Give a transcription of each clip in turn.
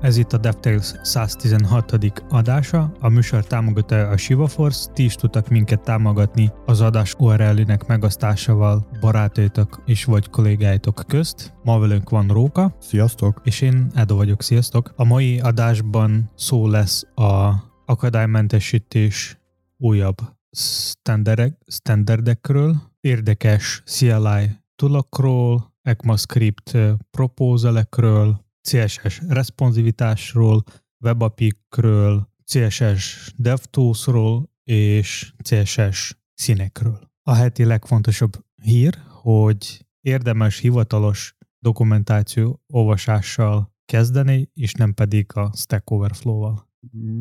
Ez itt a DevTales 116. adása, a műsor támogatója a Shiva Force, ti is tudtak minket támogatni az adás URL-ének megosztásával barátaitok és vagy kollégáitok közt. Ma velünk van Róka. Sziasztok! És én Edo vagyok, sziasztok! A mai adásban szó lesz a akadálymentesítés újabb standardek, standardekről, érdekes CLI tulakról, ECMAScript proposalekről, CSS responsivitásról, webapikről, CSS DevTools-ról és CSS színekről. A heti legfontosabb hír, hogy érdemes hivatalos dokumentáció olvasással kezdeni, és nem pedig a Stack Overflow-val.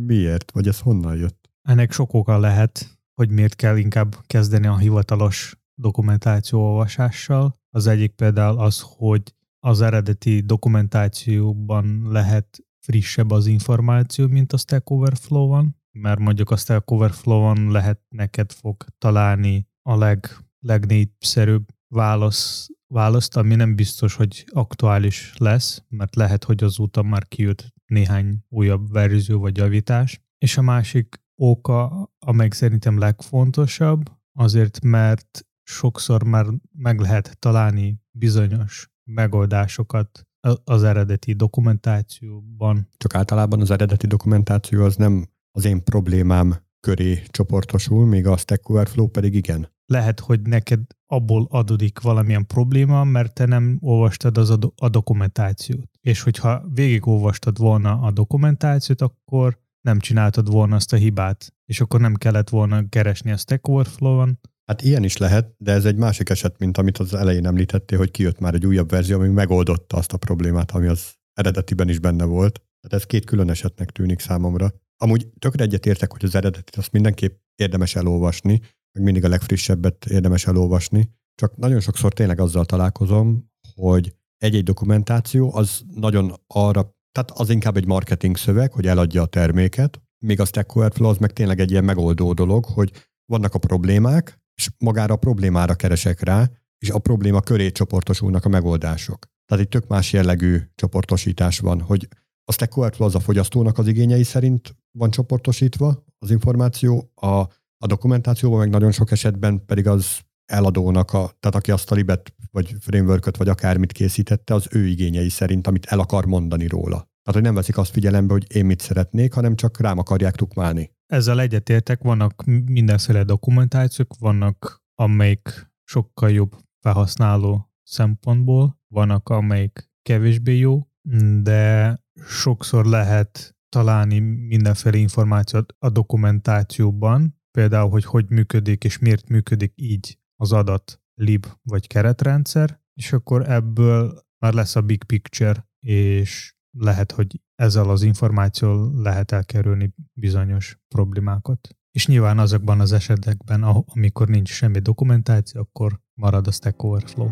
Miért? Vagy ez honnan jött? Ennek sok oka lehet, hogy miért kell inkább kezdeni a hivatalos dokumentáció olvasással. Az egyik például az, hogy az eredeti dokumentációban lehet frissebb az információ, mint a Stack Overflow-on, mert mondjuk a Stack Overflow-on lehet neked fog találni a leg, legnépszerűbb válasz, választ, ami nem biztos, hogy aktuális lesz, mert lehet, hogy azóta már kijött néhány újabb verzió vagy javítás. És a másik oka, amely szerintem legfontosabb, azért mert sokszor már meg lehet találni bizonyos megoldásokat az eredeti dokumentációban. Csak általában az eredeti dokumentáció az nem az én problémám köré csoportosul, még a Stack Overflow pedig igen. Lehet, hogy neked abból adódik valamilyen probléma, mert te nem olvastad az a, do- a dokumentációt. És hogyha végigolvastad volna a dokumentációt, akkor nem csináltad volna azt a hibát, és akkor nem kellett volna keresni a Stack Overflow-on, Hát ilyen is lehet, de ez egy másik eset, mint amit az elején említettél, hogy kijött már egy újabb verzió, ami megoldotta azt a problémát, ami az eredetiben is benne volt. Tehát ez két külön esetnek tűnik számomra. Amúgy tökre egyetértek, hogy az eredetit azt mindenképp érdemes elolvasni, meg mindig a legfrissebbet érdemes elolvasni, csak nagyon sokszor tényleg azzal találkozom, hogy egy-egy dokumentáció az nagyon arra, tehát az inkább egy marketing szöveg, hogy eladja a terméket, még a Stack Overflow az meg tényleg egy ilyen megoldó dolog, hogy vannak a problémák, és magára a problémára keresek rá, és a probléma köré csoportosulnak a megoldások. Tehát egy tök más jellegű csoportosítás van, hogy a Stack Overflow az a fogyasztónak az igényei szerint van csoportosítva az információ, a, a dokumentációban meg nagyon sok esetben pedig az eladónak, a, tehát aki azt a libet, vagy framework vagy akármit készítette, az ő igényei szerint, amit el akar mondani róla. Tehát, hogy nem veszik azt figyelembe, hogy én mit szeretnék, hanem csak rám akarják tukmálni. Ezzel egyetértek, vannak mindenféle dokumentációk, vannak amelyik sokkal jobb felhasználó szempontból, vannak amelyik kevésbé jó, de sokszor lehet találni mindenféle információt a dokumentációban, például, hogy hogy működik és miért működik így az adat lib vagy keretrendszer, és akkor ebből már lesz a big picture, és lehet, hogy ezzel az információval lehet elkerülni bizonyos problémákat. És nyilván azokban az esetekben, amikor nincs semmi dokumentáció, akkor marad a Stack Overflow.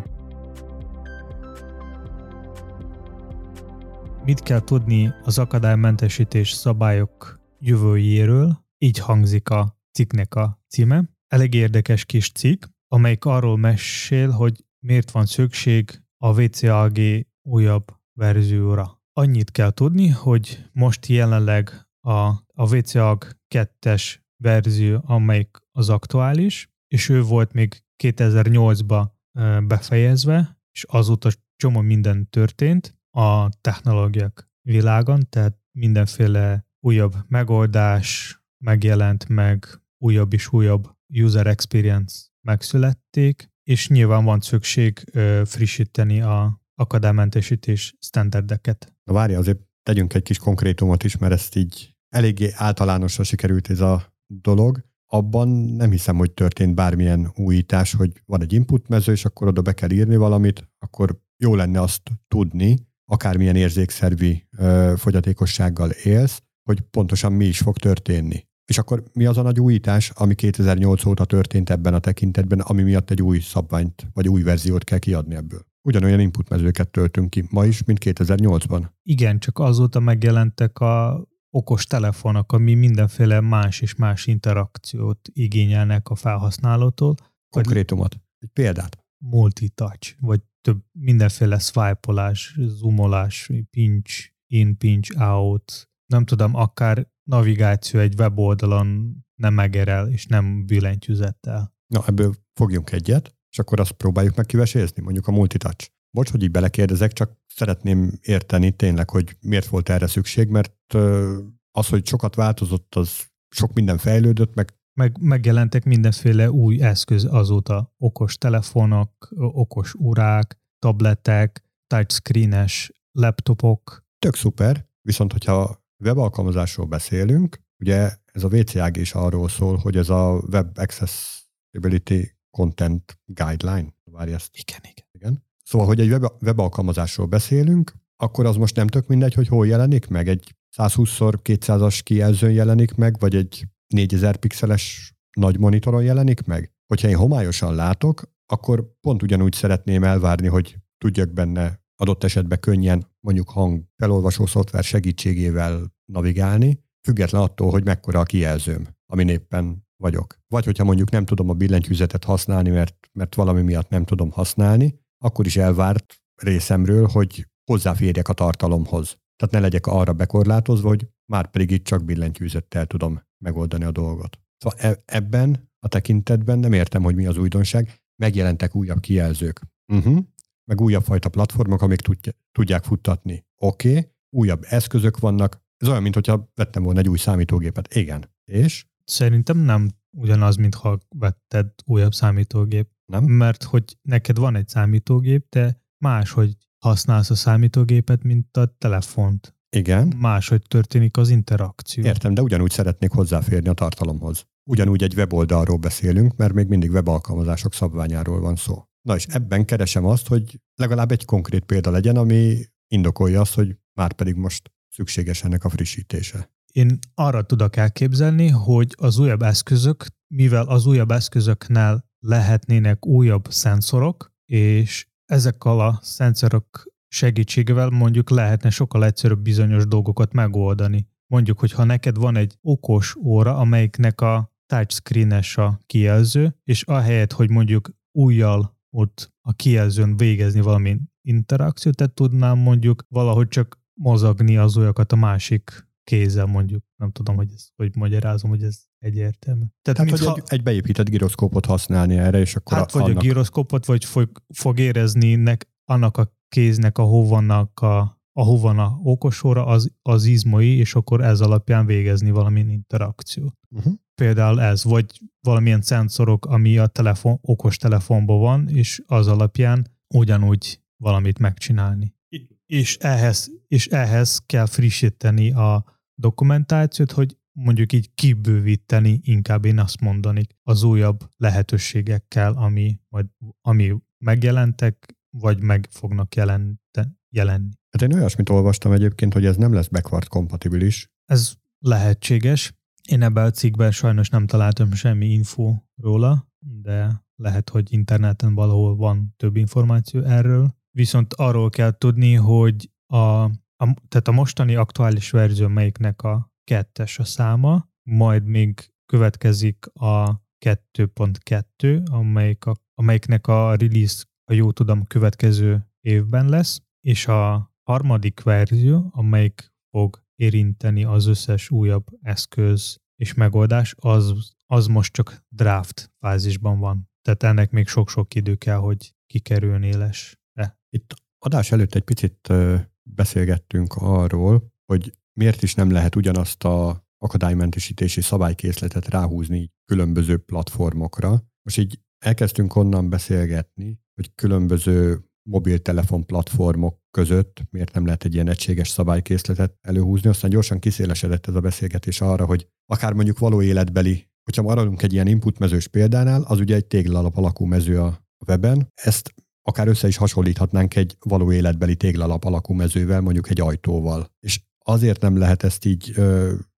Mit kell tudni az akadálymentesítés szabályok jövőjéről? Így hangzik a cikknek a címe. Elég érdekes kis cikk, amelyik arról mesél, hogy miért van szükség a WCAG újabb verzióra annyit kell tudni, hogy most jelenleg a, a WCAG 2-es verzió, amelyik az aktuális, és ő volt még 2008-ba befejezve, és azóta csomó minden történt a technológiák világon, tehát mindenféle újabb megoldás megjelent meg, újabb és újabb user experience megszülették, és nyilván van szükség frissíteni a akadálymentesítés standardeket. Na várja, azért tegyünk egy kis konkrétumot is, mert ezt így eléggé általánosra sikerült ez a dolog. Abban nem hiszem, hogy történt bármilyen újítás, hogy van egy input mező, és akkor oda be kell írni valamit, akkor jó lenne azt tudni, akármilyen érzékszervi ö, fogyatékossággal élsz, hogy pontosan mi is fog történni. És akkor mi az a nagy újítás, ami 2008 óta történt ebben a tekintetben, ami miatt egy új szabványt, vagy új verziót kell kiadni ebből? Ugyanolyan input mezőket töltünk ki ma is, mint 2008-ban. Igen, csak azóta megjelentek a okos telefonok, ami mindenféle más és más interakciót igényelnek a felhasználótól. Konkrétumot, egy példát. Multitouch, vagy több mindenféle swipe-olás, zoomolás, pinch, in, pinch out, nem tudom, akár navigáció egy weboldalon nem megerel, és nem billentyűzettel. Na, ebből fogjunk egyet, és akkor azt próbáljuk meg kivesézni, mondjuk a multitouch. Bocs, hogy így belekérdezek, csak szeretném érteni tényleg, hogy miért volt erre szükség, mert az, hogy sokat változott, az sok minden fejlődött, meg meg, megjelentek mindenféle új eszköz azóta. Okos telefonok, okos órák, tabletek, touchscreenes laptopok. Tök szuper, viszont hogyha webalkalmazásról beszélünk, ugye ez a WCAG is arról szól, hogy ez a Web Accessibility Content Guideline. Várj ezt. Igen, igen. igen. Szóval, hogy egy web, webalkalmazásról beszélünk, akkor az most nem tök mindegy, hogy hol jelenik meg. Egy 120x200-as kijelzőn jelenik meg, vagy egy 4000 pixeles nagy monitoron jelenik meg. Hogyha én homályosan látok, akkor pont ugyanúgy szeretném elvárni, hogy tudjak benne adott esetben könnyen mondjuk hang felolvasó szoftver segítségével navigálni, független attól, hogy mekkora a kijelzőm, amin éppen vagyok. Vagy hogyha mondjuk nem tudom a billentyűzetet használni, mert, mert valami miatt nem tudom használni, akkor is elvárt részemről, hogy hozzáférjek a tartalomhoz. Tehát ne legyek arra bekorlátozva, hogy már pedig itt csak billentyűzettel tudom megoldani a dolgot. Szóval e- ebben a tekintetben nem értem, hogy mi az újdonság. Megjelentek újabb kijelzők. Uh-huh. Meg újabb fajta platformok, amik tudják futtatni. Oké, okay. újabb eszközök vannak. Ez olyan, mintha vettem volna egy új számítógépet. Igen. És? Szerintem nem ugyanaz, mintha vetted újabb számítógép. Nem? Mert hogy neked van egy számítógép, de más, hogy használsz a számítógépet, mint a telefont. Igen. Máshogy történik az interakció. Értem, de ugyanúgy szeretnék hozzáférni a tartalomhoz. Ugyanúgy egy weboldalról beszélünk, mert még mindig webalkalmazások szabványáról van szó. Na és ebben keresem azt, hogy legalább egy konkrét példa legyen, ami indokolja azt, hogy már pedig most szükséges ennek a frissítése. Én arra tudok elképzelni, hogy az újabb eszközök, mivel az újabb eszközöknél lehetnének újabb szenzorok, és ezekkel a szenzorok segítségével mondjuk lehetne sokkal egyszerűbb bizonyos dolgokat megoldani. Mondjuk, hogy ha neked van egy okos óra, amelyiknek a touchscreen-es a kijelző, és ahelyett, hogy mondjuk újjal ott a kijelzőn végezni valami interakciót, te tudnám mondjuk valahogy csak mozogni az ujjakat a másik kézzel mondjuk. Nem tudom, hogy, ez, hogy magyarázom, hogy ez egyértelmű. Tehát, Tehát hogy ha... egy, egy beépített gyroszkópot használni erre, és akkor hát a, vagy annak... a gyroszkópot, vagy fog, fog érezni nek, annak a kéznek, ahol vannak a, ahol van a okosóra, az, az izmai, és akkor ez alapján végezni valamilyen interakciót. Uh-huh. Például ez, vagy valamilyen szenzorok, ami a telefon, okos telefonban van, és az alapján ugyanúgy valamit megcsinálni. És ehhez, és ehhez kell frissíteni a dokumentációt, hogy mondjuk így kibővíteni, inkább én azt mondanék, az újabb lehetőségekkel, ami, majd, ami megjelentek, vagy meg fognak jelente, jelenni. Hát én olyasmit olvastam egyébként, hogy ez nem lesz backward kompatibilis. Ez lehetséges. Én ebben a cikkben sajnos nem találtam semmi info róla, de lehet, hogy interneten valahol van több információ erről. Viszont arról kell tudni, hogy a, a, tehát a mostani aktuális verzió, melyiknek a kettes a száma, majd még következik a 2.2, amelyik a, amelyiknek a release ha jó tudom, következő évben lesz, és a harmadik verzió, amelyik fog érinteni az összes újabb eszköz és megoldás, az, az most csak draft fázisban van. Tehát ennek még sok-sok idő kell, hogy kikerüljön élesre. Itt adás előtt egy picit beszélgettünk arról, hogy miért is nem lehet ugyanazt a akadálymentesítési szabálykészletet ráhúzni különböző platformokra. Most így elkezdtünk onnan beszélgetni, hogy különböző mobiltelefon platformok között miért nem lehet egy ilyen egységes szabálykészletet előhúzni. Aztán gyorsan kiszélesedett ez a beszélgetés arra, hogy akár mondjuk való életbeli, hogyha maradunk egy ilyen input mezős példánál, az ugye egy téglalap alakú mező a weben. Ezt akár össze is hasonlíthatnánk egy való életbeli téglalap alakú mezővel, mondjuk egy ajtóval. És azért nem lehet ezt így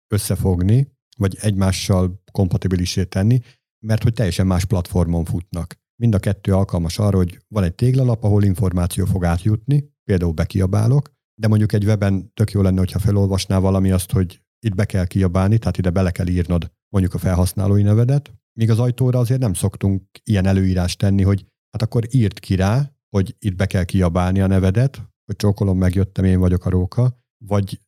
összefogni, vagy egymással kompatibilisé tenni, mert hogy teljesen más platformon futnak. Mind a kettő alkalmas arra, hogy van egy téglalap, ahol információ fog átjutni, például bekiabálok, de mondjuk egy weben tök jó lenne, hogyha felolvasnál valami azt, hogy itt be kell kiabálni, tehát ide bele kell írnod mondjuk a felhasználói nevedet, míg az ajtóra azért nem szoktunk ilyen előírást tenni, hogy hát akkor írt ki rá, hogy itt be kell kiabálni a nevedet, hogy csókolom, megjöttem, én vagyok a róka, vagy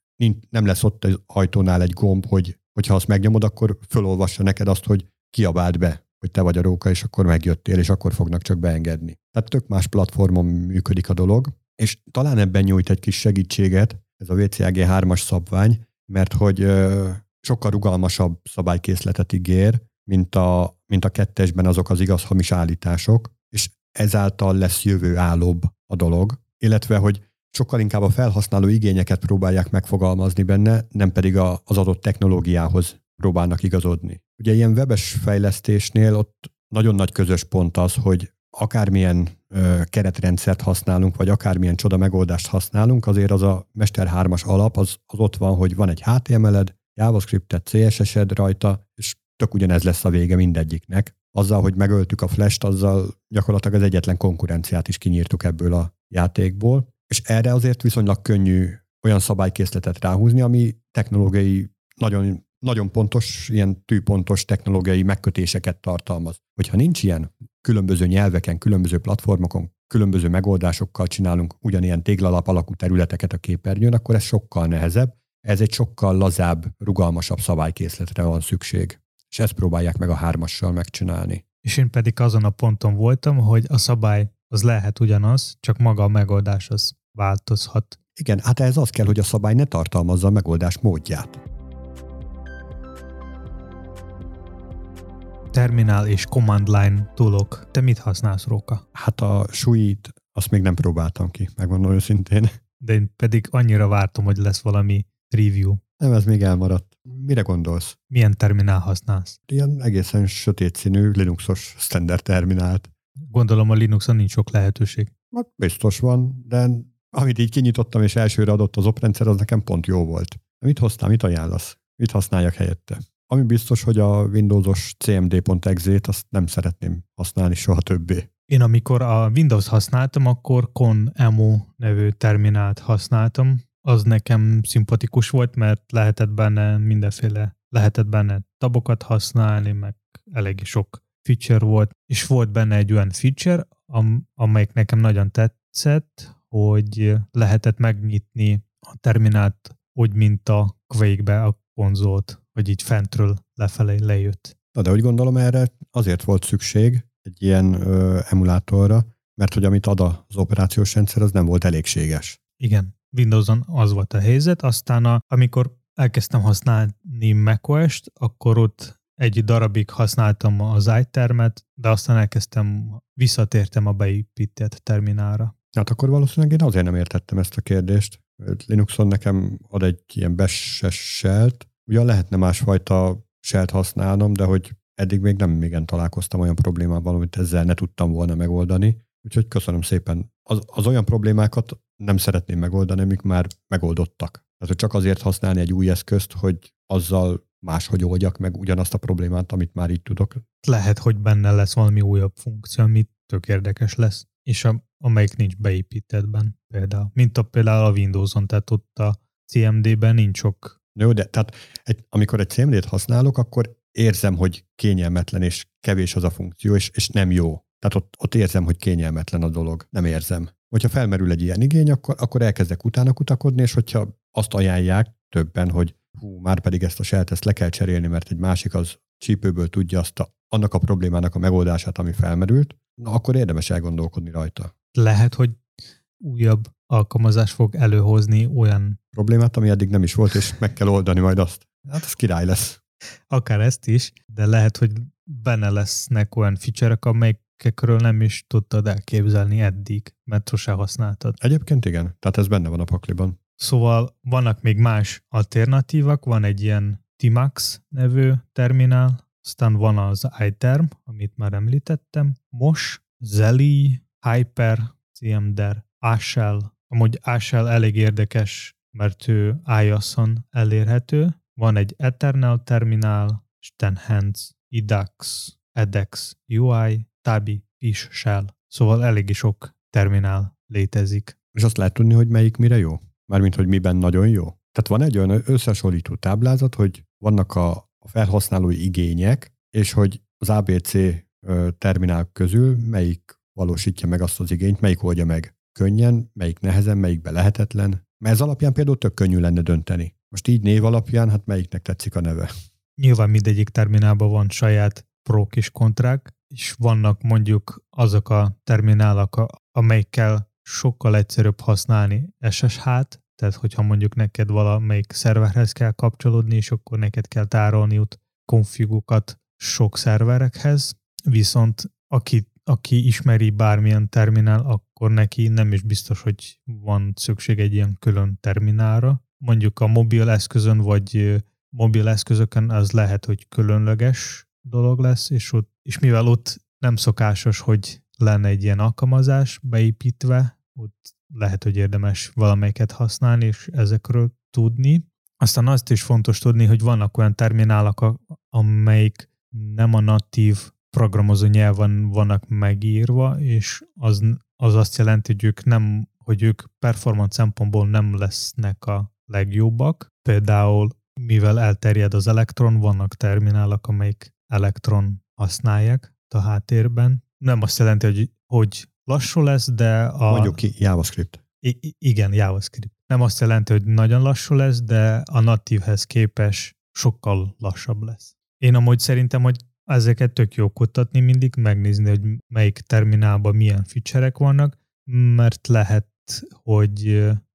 nem lesz ott az ajtónál egy gomb, hogy hogyha azt megnyomod, akkor fölolvassa neked azt, hogy kiabáld be, hogy te vagy a róka, és akkor megjöttél, és akkor fognak csak beengedni. Tehát tök más platformon működik a dolog, és talán ebben nyújt egy kis segítséget ez a WCAG 3-as szabvány, mert hogy sokkal rugalmasabb szabálykészletet ígér, mint a, mint a kettesben azok az igaz hamis állítások, és ezáltal lesz jövő állóbb a dolog, illetve hogy sokkal inkább a felhasználó igényeket próbálják megfogalmazni benne, nem pedig a, az adott technológiához próbálnak igazodni. Ugye ilyen webes fejlesztésnél ott nagyon nagy közös pont az, hogy akármilyen ö, keretrendszert használunk, vagy akármilyen csoda megoldást használunk, azért az a Mester 3-as alap, az, az ott van, hogy van egy HTML-ed, JavaScript-ed, CSS-ed rajta, és tök ugyanez lesz a vége mindegyiknek. Azzal, hogy megöltük a Flash-t, azzal gyakorlatilag az egyetlen konkurenciát is kinyírtuk ebből a játékból. És erre azért viszonylag könnyű olyan szabálykészletet ráhúzni, ami technológiai nagyon, nagyon pontos, ilyen tűpontos technológiai megkötéseket tartalmaz. Hogyha nincs ilyen, különböző nyelveken, különböző platformokon, különböző megoldásokkal csinálunk ugyanilyen téglalap alakú területeket a képernyőn, akkor ez sokkal nehezebb, ez egy sokkal lazább, rugalmasabb szabálykészletre van szükség. És ezt próbálják meg a hármassal megcsinálni. És én pedig azon a ponton voltam, hogy a szabály az lehet ugyanaz, csak maga a megoldás az változhat. Igen, hát ez az kell, hogy a szabály ne tartalmazza a megoldás módját. Terminál és command line túlok. Te mit használsz, Róka? Hát a suite, azt még nem próbáltam ki, megmondom őszintén. De én pedig annyira vártam, hogy lesz valami review. Nem, ez még elmaradt. Mire gondolsz? Milyen terminál használsz? Ilyen egészen sötét színű Linuxos standard terminált. Gondolom a Linuxon nincs sok lehetőség. Hát biztos van, de amit így kinyitottam és elsőre adott az oprendszer, az nekem pont jó volt. Mit hoztál, mit ajánlasz? Mit használjak helyette? Ami biztos, hogy a Windowsos cmd.exe-t azt nem szeretném használni soha többé. Én amikor a Windows használtam, akkor ConEmo nevű terminált használtam. Az nekem szimpatikus volt, mert lehetett benne mindenféle, lehetett benne tabokat használni, meg elég sok feature volt, és volt benne egy olyan feature, am- amelyik nekem nagyon tetszett, hogy lehetett megnyitni a terminált úgy, mint a Quake-be a konzolt, hogy így fentről lefelé lejött. Na de úgy gondolom erre azért volt szükség egy ilyen ö, emulátorra, mert hogy amit ad az operációs rendszer, az nem volt elégséges. Igen, Windowson az volt a helyzet, aztán a, amikor elkezdtem használni macOS-t, akkor ott egy darabig használtam az iTermet, de aztán elkezdtem, visszatértem a beépített terminálra. Hát akkor valószínűleg én azért nem értettem ezt a kérdést. Linuxon nekem ad egy ilyen beses Ugyan lehetne másfajta shell használnom, de hogy eddig még nem igen találkoztam olyan problémával, amit ezzel ne tudtam volna megoldani. Úgyhogy köszönöm szépen. Az, az olyan problémákat nem szeretném megoldani, amik már megoldottak. Tehát, hogy csak azért használni egy új eszközt, hogy azzal máshogy oldjak meg ugyanazt a problémát, amit már így tudok. Lehet, hogy benne lesz valami újabb funkció, ami tök érdekes lesz, és a, amelyik nincs beépítettben például. Mint a, például a Windows-on, tehát ott a CMD-ben nincs sok jó, de tehát egy, amikor egy CMD-t használok, akkor érzem, hogy kényelmetlen és kevés az a funkció, és, és nem jó. Tehát ott, ott érzem, hogy kényelmetlen a dolog. Nem érzem. Hogyha felmerül egy ilyen igény, akkor, akkor elkezdek utána kutakodni, és hogyha azt ajánlják többen, hogy hú, már pedig ezt a shell le kell cserélni, mert egy másik az csípőből tudja azt a, annak a problémának a megoldását, ami felmerült, na akkor érdemes elgondolkodni rajta. Lehet, hogy újabb alkalmazás fog előhozni olyan problémát, ami eddig nem is volt, és meg kell oldani majd azt. Hát ez király lesz. Akár ezt is, de lehet, hogy benne lesznek olyan feature-ek, amelyekről nem is tudtad elképzelni eddig, mert sose használtad. Egyébként igen, tehát ez benne van a pakliban. Szóval vannak még más alternatívak, van egy ilyen Timax nevű terminál, aztán van az iTerm, amit már említettem, Mosh, Zeli, Hyper, CMDR, Ashell. Amúgy Ashell elég érdekes, mert ő iOS-on elérhető. Van egy Eternal terminál, Stenhands, Edax, Edex UI, Tabi, is Shell. Szóval elég sok terminál létezik. És azt lehet tudni, hogy melyik mire jó? Mármint, hogy miben nagyon jó? Tehát van egy olyan összehasonlító táblázat, hogy vannak a felhasználói igények, és hogy az ABC terminál közül melyik valósítja meg azt az igényt, melyik oldja meg könnyen, melyik nehezen, melyikbe lehetetlen, Mert ez alapján például tök könnyű lenne dönteni. Most így név alapján, hát melyiknek tetszik a neve? Nyilván mindegyik terminálban van saját prók és kontrák, és vannak mondjuk azok a terminálok, amelyikkel sokkal egyszerűbb használni SSH-t, tehát hogyha mondjuk neked valamelyik szerverhez kell kapcsolódni, és akkor neked kell tárolni ott konfigukat sok szerverekhez, viszont aki, aki ismeri bármilyen terminál, akkor neki nem is biztos, hogy van szükség egy ilyen külön terminálra. Mondjuk a mobil eszközön vagy mobil eszközökön az lehet, hogy különleges dolog lesz, és, ott, és mivel ott nem szokásos, hogy lenne egy ilyen alkalmazás beépítve, ott lehet, hogy érdemes valamelyiket használni, és ezekről tudni. Aztán azt is fontos tudni, hogy vannak olyan terminálok, amelyik nem a natív programozó nyelven vannak megírva, és az, az azt jelenti, hogy ők nem, hogy ők performance szempontból nem lesznek a legjobbak. Például, mivel elterjed az elektron, vannak terminálok, amelyik elektron használják a háttérben. Nem azt jelenti, hogy, hogy lassú lesz, de a... Mondjuk ki JavaScript. I- igen, JavaScript. Nem azt jelenti, hogy nagyon lassú lesz, de a natívhez képes sokkal lassabb lesz. Én amúgy szerintem, hogy ezeket tök jó kutatni mindig, megnézni, hogy melyik terminálban milyen feature vannak, mert lehet, hogy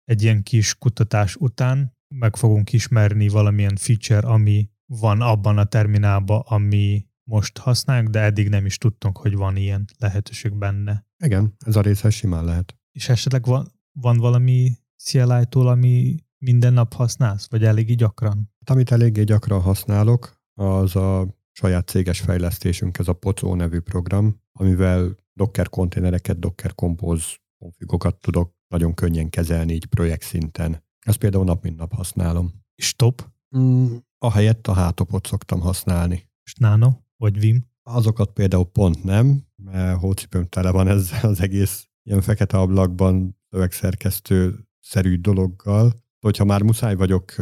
egy ilyen kis kutatás után meg fogunk ismerni valamilyen feature, ami van abban a terminálban, ami most használjuk, de eddig nem is tudtunk, hogy van ilyen lehetőség benne. Igen, ez a része simán lehet. És esetleg van, van valami CLI-tól, ami minden nap használsz, vagy eléggé gyakran? Hát, amit eléggé gyakran használok, az a saját céges fejlesztésünk, ez a Poco nevű program, amivel Docker konténereket, Docker Compose konfigokat tudok nagyon könnyen kezelni így projekt szinten. Ezt például nap mint nap használom. Stop? Mm, helyett a hátopot szoktam használni. És Nano? Vagy Vim? Azokat például pont nem, mert hócipőm tele van ez az egész ilyen fekete ablakban szövegszerkesztő szerű dologgal. Hogyha már muszáj vagyok,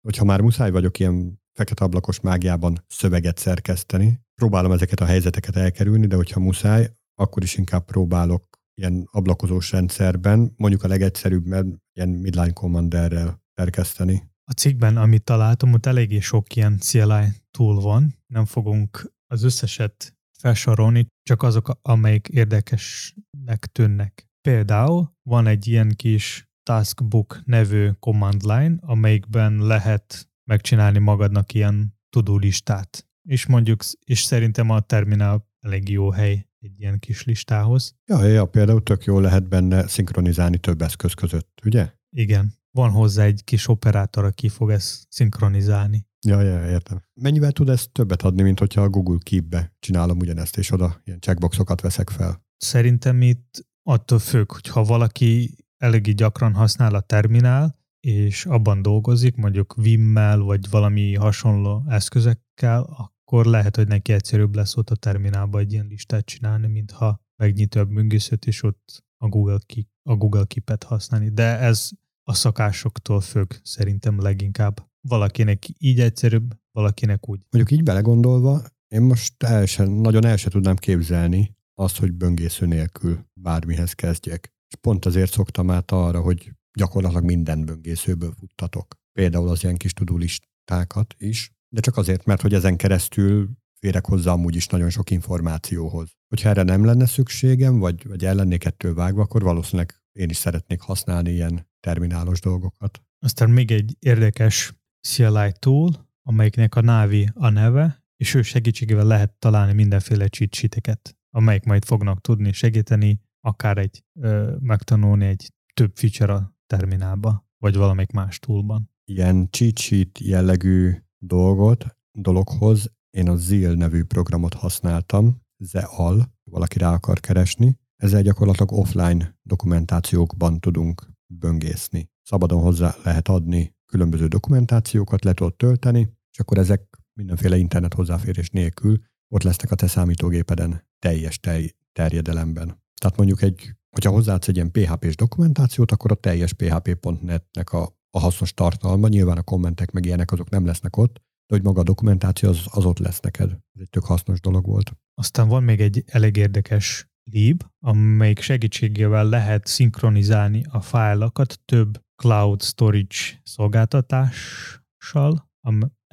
hogyha már muszáj vagyok ilyen fekete ablakos mágiában szöveget szerkeszteni, próbálom ezeket a helyzeteket elkerülni, de hogyha muszáj, akkor is inkább próbálok ilyen ablakozós rendszerben, mondjuk a legegyszerűbb, mert ilyen midline commanderrel szerkeszteni. A cikkben, amit találtam, ott eléggé sok ilyen CLI tool van, nem fogunk az összeset felsorolni, csak azok, amelyik érdekesnek tűnnek. Például van egy ilyen kis Taskbook nevű command line, amelyikben lehet megcsinálni magadnak ilyen tudó listát. És mondjuk, és szerintem a terminál elég jó hely egy ilyen kis listához. Ja, ja, például tök jó lehet benne szinkronizálni több eszköz között, ugye? Igen. Van hozzá egy kis operátor, aki fog ezt szinkronizálni. Ja, ja, értem. Mennyivel tud ez többet adni, mint hogyha a Google Keep-be csinálom ugyanezt, és oda ilyen checkboxokat veszek fel? Szerintem itt attól függ, hogyha valaki eléggé gyakran használ a terminál, és abban dolgozik, mondjuk Vimmel, vagy valami hasonló eszközekkel, akkor lehet, hogy neki egyszerűbb lesz ott a terminálba egy ilyen listát csinálni, mintha megnyit a böngészőt, és ott a Google, Keep, a Google Keep-et használni. De ez a szakásoktól függ szerintem leginkább. Valakinek így egyszerűbb, valakinek úgy. Mondjuk így belegondolva, én most el sem, nagyon el sem tudnám képzelni azt, hogy böngésző nélkül bármihez kezdjek. És pont azért szoktam át arra, hogy gyakorlatilag minden böngészőből futtatok. Például az ilyen kis tudulistákat is, de csak azért, mert hogy ezen keresztül férek hozzá amúgy is nagyon sok információhoz. Hogyha erre nem lenne szükségem, vagy, vagy ellennék ettől vágva, akkor valószínűleg én is szeretnék használni ilyen terminálos dolgokat. Aztán még egy érdekes CLI tool, amelyiknek a Navi a neve, és ő segítségével lehet találni mindenféle cheat amelyik majd fognak tudni segíteni, akár egy ö, megtanulni egy több feature a terminálba, vagy valamelyik más toolban. Ilyen cheat sheet jellegű dolgot, dologhoz én a ZIL nevű programot használtam, ZEAL, valaki rá akar keresni. Ezzel gyakorlatilag offline dokumentációkban tudunk böngészni. Szabadon hozzá lehet adni különböző dokumentációkat, le tudod tölteni, és akkor ezek mindenféle internet hozzáférés nélkül ott lesznek a te számítógépeden teljes tej, terjedelemben. Tehát mondjuk egy, hogyha hozzáadsz egy ilyen PHP-s dokumentációt, akkor a teljes php.net-nek a, a hasznos tartalma, nyilván a kommentek meg ilyenek azok nem lesznek ott, de hogy maga a dokumentáció az, az ott lesz neked. Ez egy tök hasznos dolog volt. Aztán van még egy elég érdekes lib, amelyik segítségével lehet szinkronizálni a fájlokat több cloud storage szolgáltatással,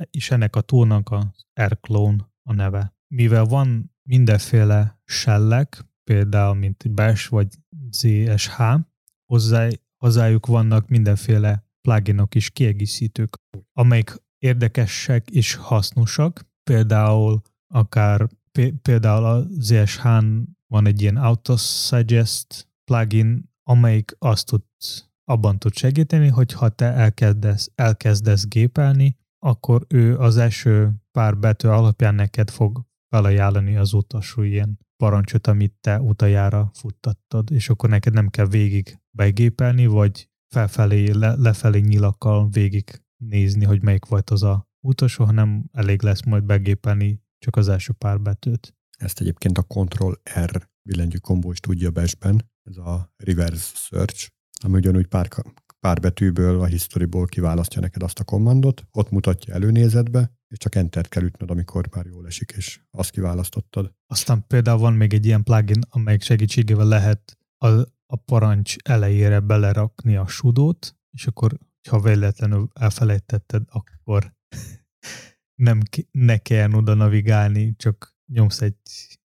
és ennek a túlnak az Airclone a neve. Mivel van mindenféle shellek, például mint Bash vagy ZSH, hozzá, hozzájuk vannak mindenféle pluginok és kiegészítők, amelyek érdekesek és hasznosak, például akár például a ZSH-n van egy ilyen autosuggest plugin, amelyik azt tud, abban tud segíteni, hogy ha te elkezdesz, elkezdesz gépelni, akkor ő az első pár betű alapján neked fog felajánlani az utasú ilyen parancsot, amit te utajára futtattad, és akkor neked nem kell végig begépelni, vagy felfelé, le, lefelé nyilakkal végig nézni, hogy melyik volt az a utasú, hanem elég lesz majd begépelni csak az első pár betűt. Ezt egyébként a Ctrl-R billentyű kombó is tudja besben, ez a reverse search, ami ugyanúgy pár, pár betűből, a historyból kiválasztja neked azt a kommandot, ott mutatja előnézetbe, és csak enter kell ütnöd, amikor már jól esik, és azt kiválasztottad. Aztán például van még egy ilyen plugin, amelyik segítségével lehet a, a parancs elejére belerakni a sudót, és akkor, ha véletlenül elfelejtetted, akkor nem ne kelljen oda navigálni, csak nyomsz egy,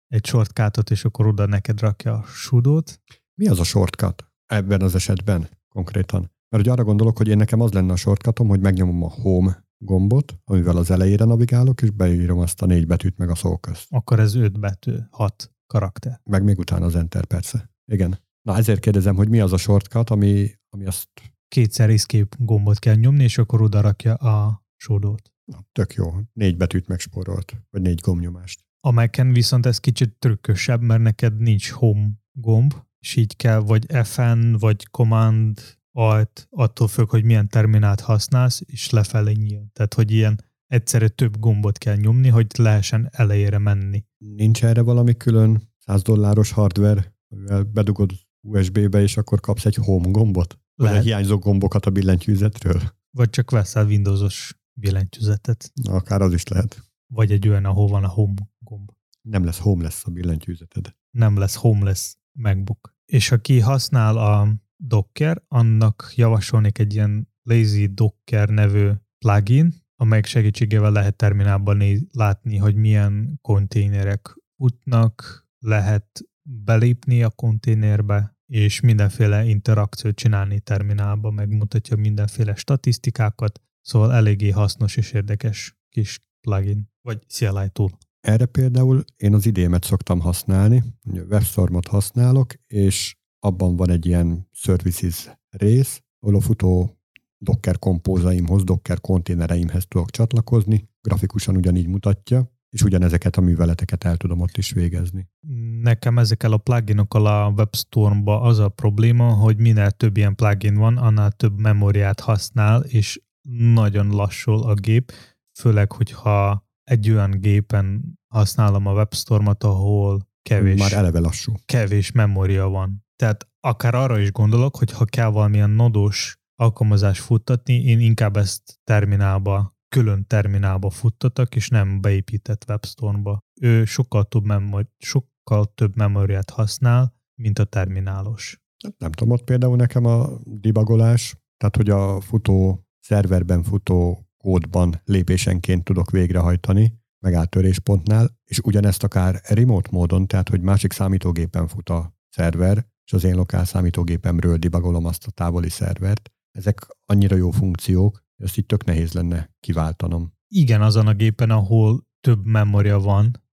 egy shortcutot, és akkor oda neked rakja a sudót. Mi az a shortcut ebben az esetben konkrétan? Mert ugye arra gondolok, hogy én nekem az lenne a shortcutom, hogy megnyomom a home gombot, amivel az elejére navigálok, és beírom azt a négy betűt meg a szó közt. Akkor ez öt betű, hat karakter. Meg még utána az enter persze. Igen. Na ezért kérdezem, hogy mi az a shortcut, ami, ami azt... Kétszer escape gombot kell nyomni, és akkor oda rakja a sódót. Na, tök jó. Négy betűt megsporolt, vagy négy gombnyomást. A mac viszont ez kicsit trükkösebb, mert neked nincs home gomb, és így kell vagy FN, vagy command, alt, attól függ, hogy milyen terminált használsz, és lefelé nyíl. Tehát, hogy ilyen egyszerre több gombot kell nyomni, hogy lehessen elejére menni. Nincs erre valami külön 100 dolláros hardware, amivel bedugod USB-be, és akkor kapsz egy home gombot? Vagy a hiányzó gombokat a billentyűzetről? Vagy csak veszel Windowsos billentyűzetet. Akár az is lehet. Vagy egy olyan, ahol van a home gomb. Nem lesz home lesz a billentyűzeted. Nem lesz home lesz MacBook. És aki használ a Docker, annak javasolnék egy ilyen Lazy Docker nevű plugin, amelyek segítségével lehet terminálban néz, látni, hogy milyen konténerek útnak, lehet belépni a konténerbe, és mindenféle interakciót csinálni terminálba, megmutatja mindenféle statisztikákat, szóval eléggé hasznos és érdekes kis plugin, vagy CLI tool. Erre például én az idémet szoktam használni, WebStormot használok, és abban van egy ilyen services rész, ahol a futó Docker kompózaimhoz, Docker konténereimhez tudok csatlakozni, grafikusan ugyanígy mutatja, és ugyanezeket a műveleteket el tudom ott is végezni. Nekem ezekkel a pluginokkal a WebStorm-ba az a probléma, hogy minél több ilyen plugin van, annál több memóriát használ, és nagyon lassul a gép, főleg, hogyha egy olyan gépen használom a WebStorm-ot, ahol kevés, Már eleve lassú. kevés memória van. Tehát akár arra is gondolok, hogy ha kell valamilyen nodos alkalmazást futtatni, én inkább ezt terminálba, külön terminálba futtatok, és nem beépített WebStorm-ba. Ő sokkal több, memori- sokkal több memóriát használ, mint a terminálos. Nem tudom, ott például nekem a debugolás, tehát hogy a futó szerverben futó kódban lépésenként tudok végrehajtani, megálltöréspontnál, és ugyanezt akár remote módon, tehát hogy másik számítógépen fut a szerver, és az én lokál számítógépemről debugolom azt a távoli szervert. Ezek annyira jó funkciók, hogy ezt így tök nehéz lenne kiváltanom. Igen, azon a gépen, ahol több memória van,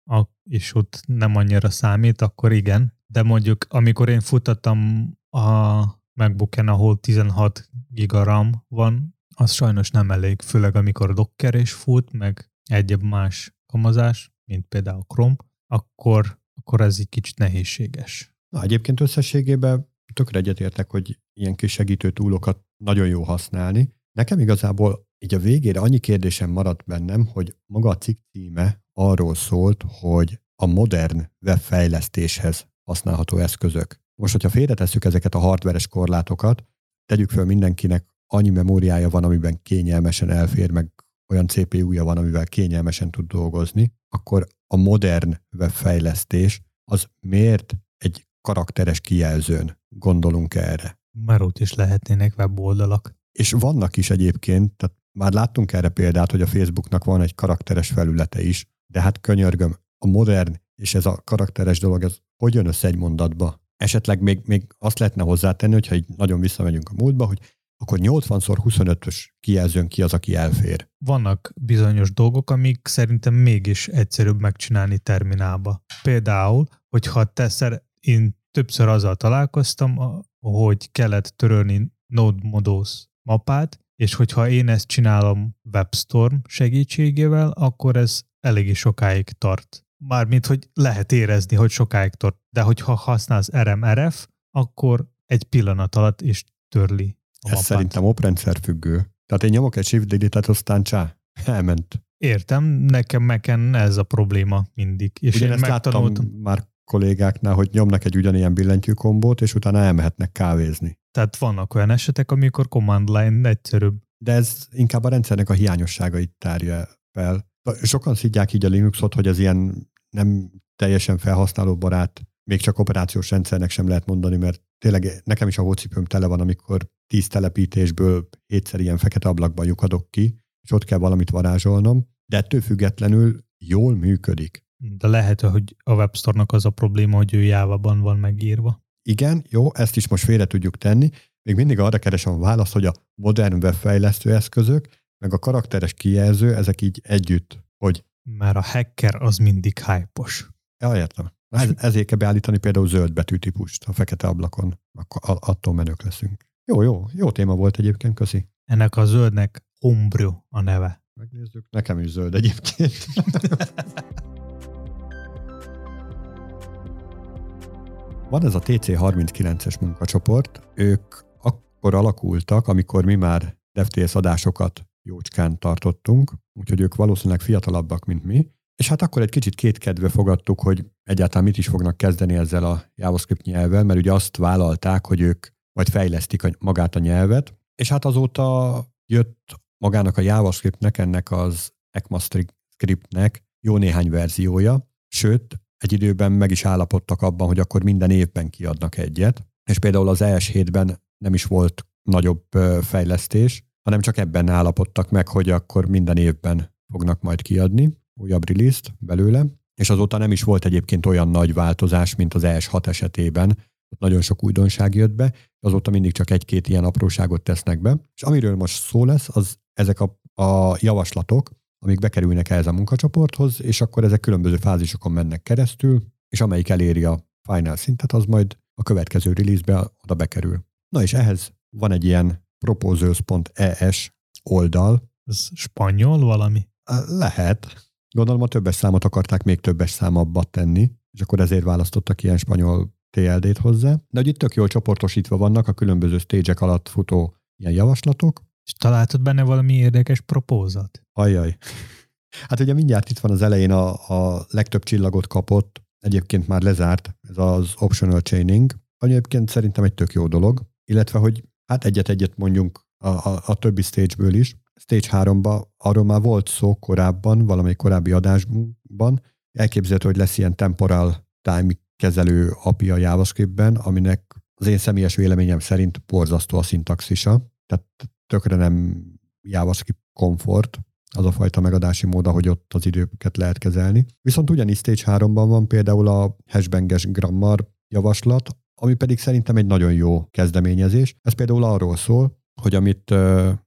és ott nem annyira számít, akkor igen. De mondjuk, amikor én futattam a MacBooken, ahol 16 giga RAM van, az sajnos nem elég, főleg amikor Docker is fut, meg egyéb más kamazás, mint például Chrome, akkor, akkor ez egy kicsit nehézséges. Na, egyébként összességében tökre egyetértek, hogy ilyen kis segítő túlokat nagyon jó használni. Nekem igazából így a végére annyi kérdésem maradt bennem, hogy maga a cikk címe arról szólt, hogy a modern webfejlesztéshez használható eszközök. Most, hogyha félretesszük ezeket a hardveres korlátokat, tegyük föl mindenkinek annyi memóriája van, amiben kényelmesen elfér, meg olyan CPU-ja van, amivel kényelmesen tud dolgozni, akkor a modern webfejlesztés az miért egy karakteres kijelzőn gondolunk erre. Már ott is lehetnének weboldalak. És vannak is egyébként, tehát már láttunk erre példát, hogy a Facebooknak van egy karakteres felülete is, de hát könyörgöm, a modern és ez a karakteres dolog, ez hogy jön össze egy mondatba? Esetleg még, még azt lehetne hozzátenni, hogyha így nagyon visszamegyünk a múltba, hogy akkor 80x25-ös kijelzőn ki az, aki elfér. Vannak bizonyos dolgok, amik szerintem mégis egyszerűbb megcsinálni terminálba. Például, hogyha te szer, én többször azzal találkoztam, hogy kellett törölni Node Modos mapát, és hogyha én ezt csinálom WebStorm segítségével, akkor ez eléggé sokáig tart. Mármint, hogy lehet érezni, hogy sokáig tart, de hogyha használsz RMRF, akkor egy pillanat alatt is törli Ez szerintem oprendszer függő. Tehát én nyomok egy shift delete aztán csá, elment. Értem, nekem meken ez a probléma mindig. És Ugyanezt én megtanultam. már kollégáknál, hogy nyomnak egy ugyanilyen billentyű kombót, és utána elmehetnek kávézni. Tehát vannak olyan esetek, amikor command line egyszerűbb. De ez inkább a rendszernek a hiányosságait tárja fel. Sokan szidják így a Linuxot, hogy ez ilyen nem teljesen felhasználóbarát, még csak operációs rendszernek sem lehet mondani, mert tényleg nekem is a hócipőm tele van, amikor tíz telepítésből hétszer ilyen fekete ablakban lyukadok ki, és ott kell valamit varázsolnom, de ettől függetlenül jól működik. De lehet, hogy a webstore az a probléma, hogy ő jávában van megírva. Igen, jó, ezt is most félre tudjuk tenni. Még mindig arra keresem a választ, hogy a modern webfejlesztő eszközök, meg a karakteres kijelző, ezek így együtt, hogy... Mert a hacker az mindig hype-os. Ja, értem. Ez, ezért kell beállítani például zöld betűtípust a fekete ablakon, akkor attól menők leszünk. Jó, jó, jó téma volt egyébként, köszi. Ennek a zöldnek Homebrew a neve. Megnézzük, nekem is zöld egyébként. Van ez a TC39-es munkacsoport, ők akkor alakultak, amikor mi már DevTS adásokat jócskán tartottunk, úgyhogy ők valószínűleg fiatalabbak, mint mi, és hát akkor egy kicsit kétkedve fogadtuk, hogy egyáltalán mit is fognak kezdeni ezzel a JavaScript nyelvvel, mert ugye azt vállalták, hogy ők majd fejlesztik a, magát a nyelvet, és hát azóta jött magának a JavaScriptnek, ennek az ECMAScriptnek jó néhány verziója, sőt, egy időben meg is állapodtak abban, hogy akkor minden évben kiadnak egyet, és például az ES 7-ben nem is volt nagyobb fejlesztés, hanem csak ebben állapodtak meg, hogy akkor minden évben fognak majd kiadni újabb release-t belőle, és azóta nem is volt egyébként olyan nagy változás, mint az ES6 esetében, ott nagyon sok újdonság jött be, azóta mindig csak egy-két ilyen apróságot tesznek be. És amiről most szó lesz, az ezek a, a javaslatok, amik bekerülnek ehhez a munkacsoporthoz, és akkor ezek különböző fázisokon mennek keresztül, és amelyik eléri a final szintet, az majd a következő release-be oda bekerül. Na és ehhez van egy ilyen proposals.es oldal. Ez spanyol valami? Lehet. Gondolom a többes számot akarták még többes számabba tenni, és akkor ezért választottak ilyen spanyol TLD-t hozzá. De hogy itt tök jól csoportosítva vannak a különböző stage alatt futó ilyen javaslatok. És találtad benne valami érdekes propózat? Ajjaj. Hát ugye mindjárt itt van az elején a, a legtöbb csillagot kapott, egyébként már lezárt, ez az optional chaining, ami egyébként szerintem egy tök jó dolog, illetve hogy hát egyet-egyet mondjunk a, a, a többi stageből is. Stage 3-ba arról már volt szó korábban, valamelyik korábbi adásban, elképzelhető, hogy lesz ilyen temporal time kezelő API a JavaScriptben, aminek az én személyes véleményem szerint borzasztó a szintaxisa, tehát tökre nem JavaScript komfort, az a fajta megadási mód, ahogy ott az időket lehet kezelni. Viszont ugyanis Stage 3-ban van például a hashbanges grammar javaslat, ami pedig szerintem egy nagyon jó kezdeményezés. Ez például arról szól, hogy amit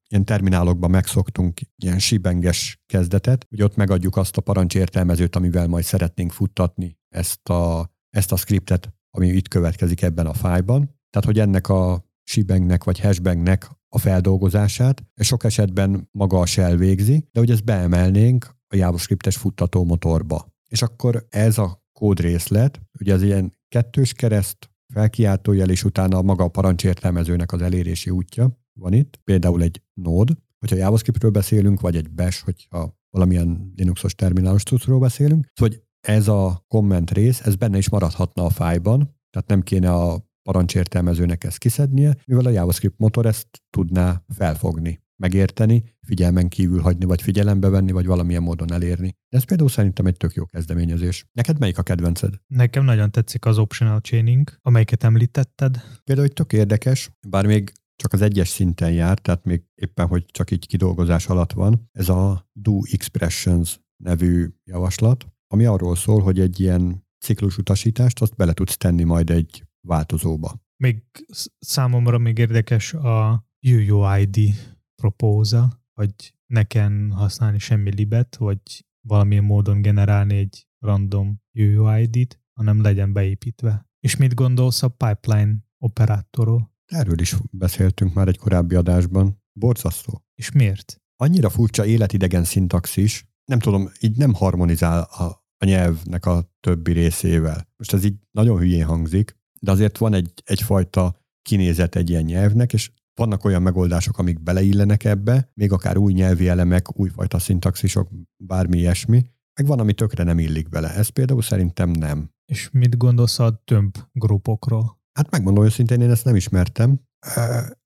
ilyen terminálokban megszoktunk, ilyen sibenges kezdetet, hogy ott megadjuk azt a parancsértelmezőt, amivel majd szeretnénk futtatni ezt a, ezt a scriptet, ami itt következik ebben a fájban. Tehát, hogy ennek a shebangnek vagy hashbangnek a feldolgozását, és sok esetben maga a shell végzi, de hogy ezt beemelnénk a JavaScriptes futtató motorba. És akkor ez a kódrészlet, ugye ez ilyen kettős kereszt, felkiáltójel, és utána maga a parancsértelmezőnek az elérési útja van itt, például egy node, hogyha JavaScriptről beszélünk, vagy egy bash, hogyha valamilyen Linuxos terminálos tudszról beszélünk. Szóval, hogy ez a komment rész, ez benne is maradhatna a fájban, tehát nem kéne a parancsértelmezőnek ezt kiszednie, mivel a JavaScript motor ezt tudná felfogni. megérteni, figyelmen kívül hagyni, vagy figyelembe venni, vagy valamilyen módon elérni. De ez például szerintem egy tök jó kezdeményezés. Neked melyik a kedvenced? Nekem nagyon tetszik az optional chaining, amelyiket említetted. Például, hogy tök érdekes, bár még csak az egyes szinten jár, tehát még éppen, hogy csak így kidolgozás alatt van. Ez a Do Expressions nevű javaslat, ami arról szól, hogy egy ilyen ciklusutasítást azt bele tudsz tenni majd egy változóba. Még számomra még érdekes a UUID proposal, hogy nekem használni semmi libet, vagy valamilyen módon generálni egy random UUID-t, hanem legyen beépítve. És mit gondolsz a pipeline operátorról? Erről is beszéltünk már egy korábbi adásban. Borzasztó. És miért? Annyira furcsa életidegen szintaxis, nem tudom, így nem harmonizál a, a nyelvnek a többi részével. Most ez így nagyon hülyén hangzik, de azért van egy, egyfajta kinézet egy ilyen nyelvnek, és vannak olyan megoldások, amik beleillenek ebbe, még akár új nyelvi elemek, újfajta szintaxisok, bármi ilyesmi, meg van, ami tökre nem illik bele. Ez például szerintem nem. És mit gondolsz a több grupokról? Hát megmondom őszintén, én ezt nem ismertem.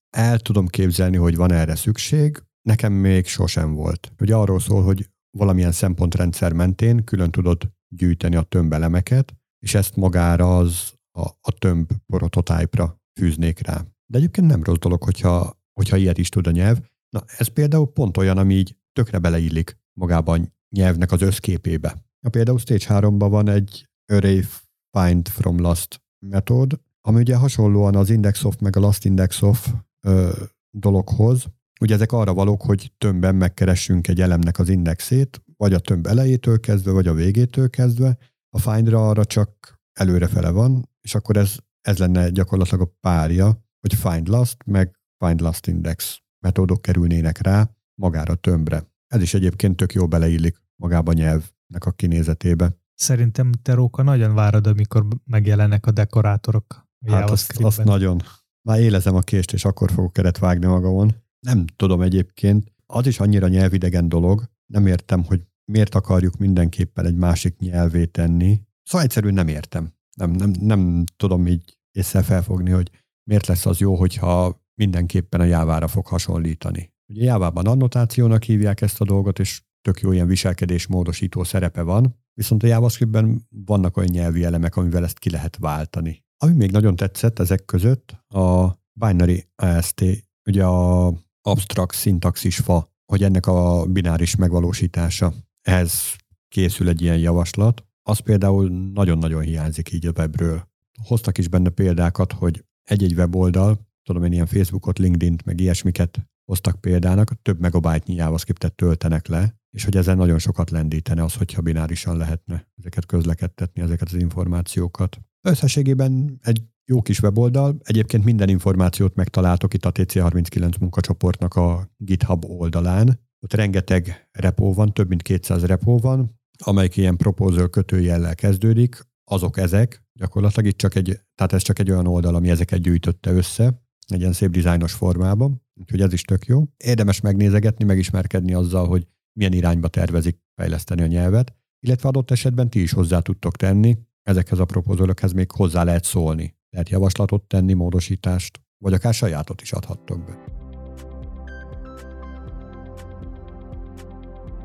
El tudom képzelni, hogy van erre szükség, nekem még sosem volt. Ugye arról szól, hogy valamilyen szempontrendszer mentén külön tudod gyűjteni a tömbelemeket, és ezt magára az a, a tömb prototype-ra fűznék rá. De egyébként nem rossz dolog, hogyha, hogyha ilyet is tud a nyelv. Na, ez például pont olyan, ami így tökre beleillik magában nyelvnek az összképébe. Na, például Stage 3-ban van egy array find from last metód, ami ugye hasonlóan az indexof meg a last indexof ö, dologhoz, ugye ezek arra valók, hogy tömbben megkeressünk egy elemnek az indexét, vagy a tömb elejétől kezdve, vagy a végétől kezdve. A findra arra csak előrefele van, és akkor ez, ez lenne gyakorlatilag a párja, hogy find last, meg find last index metódok kerülnének rá magára a tömbre. Ez is egyébként tök jó beleillik magába a nyelvnek a kinézetébe. Szerintem te Róka nagyon várod, amikor megjelennek a dekorátorok Hát azt, azt nagyon. Már élezem a kést, és akkor fogok keret vágni magamon. Nem tudom egyébként, az is annyira nyelvidegen dolog, nem értem, hogy miért akarjuk mindenképpen egy másik nyelvét tenni. Szóval egyszerűen nem értem. Nem, nem, nem tudom így észre felfogni, hogy miért lesz az jó, hogyha mindenképpen a jávára fog hasonlítani. Ugye jávában annotációnak hívják ezt a dolgot, és tök jó ilyen viselkedésmódosító szerepe van, viszont a JavaScriptben vannak olyan nyelvi elemek, amivel ezt ki lehet váltani. Ami még nagyon tetszett ezek között, a binary AST, ugye a abstract szintaxis fa, hogy ennek a bináris megvalósítása. Ehhez készül egy ilyen javaslat. Az például nagyon-nagyon hiányzik így a webről. Hoztak is benne példákat, hogy egy-egy weboldal, tudom én ilyen Facebookot, LinkedIn-t, meg ilyesmiket hoztak példának, több megabájtnyi JavaScriptet töltenek le, és hogy ezen nagyon sokat lendítene az, hogyha binárisan lehetne ezeket közlekedtetni, ezeket az információkat. Összességében egy jó kis weboldal. Egyébként minden információt megtaláltok itt a TC39 munkacsoportnak a GitHub oldalán. Ott rengeteg repó van, több mint 200 repó van, amelyik ilyen proposal kötőjellel kezdődik. Azok ezek, gyakorlatilag itt csak egy, tehát ez csak egy olyan oldal, ami ezeket gyűjtötte össze, egy ilyen szép dizájnos formában, úgyhogy ez is tök jó. Érdemes megnézegetni, megismerkedni azzal, hogy milyen irányba tervezik fejleszteni a nyelvet, illetve adott esetben ti is hozzá tudtok tenni, ezekhez a propozolokhez még hozzá lehet szólni. Lehet javaslatot tenni, módosítást, vagy akár sajátot is adhattok be.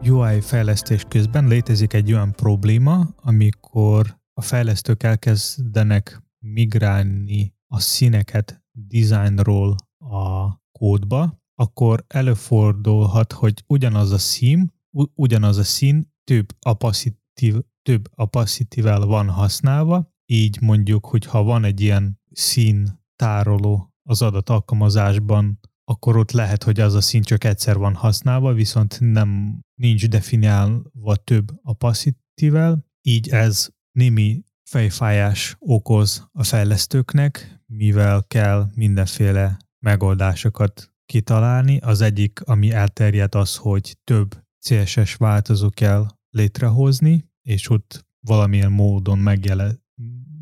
UI fejlesztés közben létezik egy olyan probléma, amikor a fejlesztők elkezdenek migrálni a színeket designról a kódba, akkor előfordulhat, hogy ugyanaz a szín, ugyanaz a szín több apacitív, több apacitível van használva, így mondjuk, hogy ha van egy ilyen szín tároló az adat alkalmazásban, akkor ott lehet, hogy az a szín csak egyszer van használva, viszont nem nincs definiálva több apacitível, így ez némi fejfájás okoz a fejlesztőknek, mivel kell mindenféle megoldásokat kitalálni. Az egyik, ami elterjedt az, hogy több CSS változó kell létrehozni, és ott valamilyen módon megjele,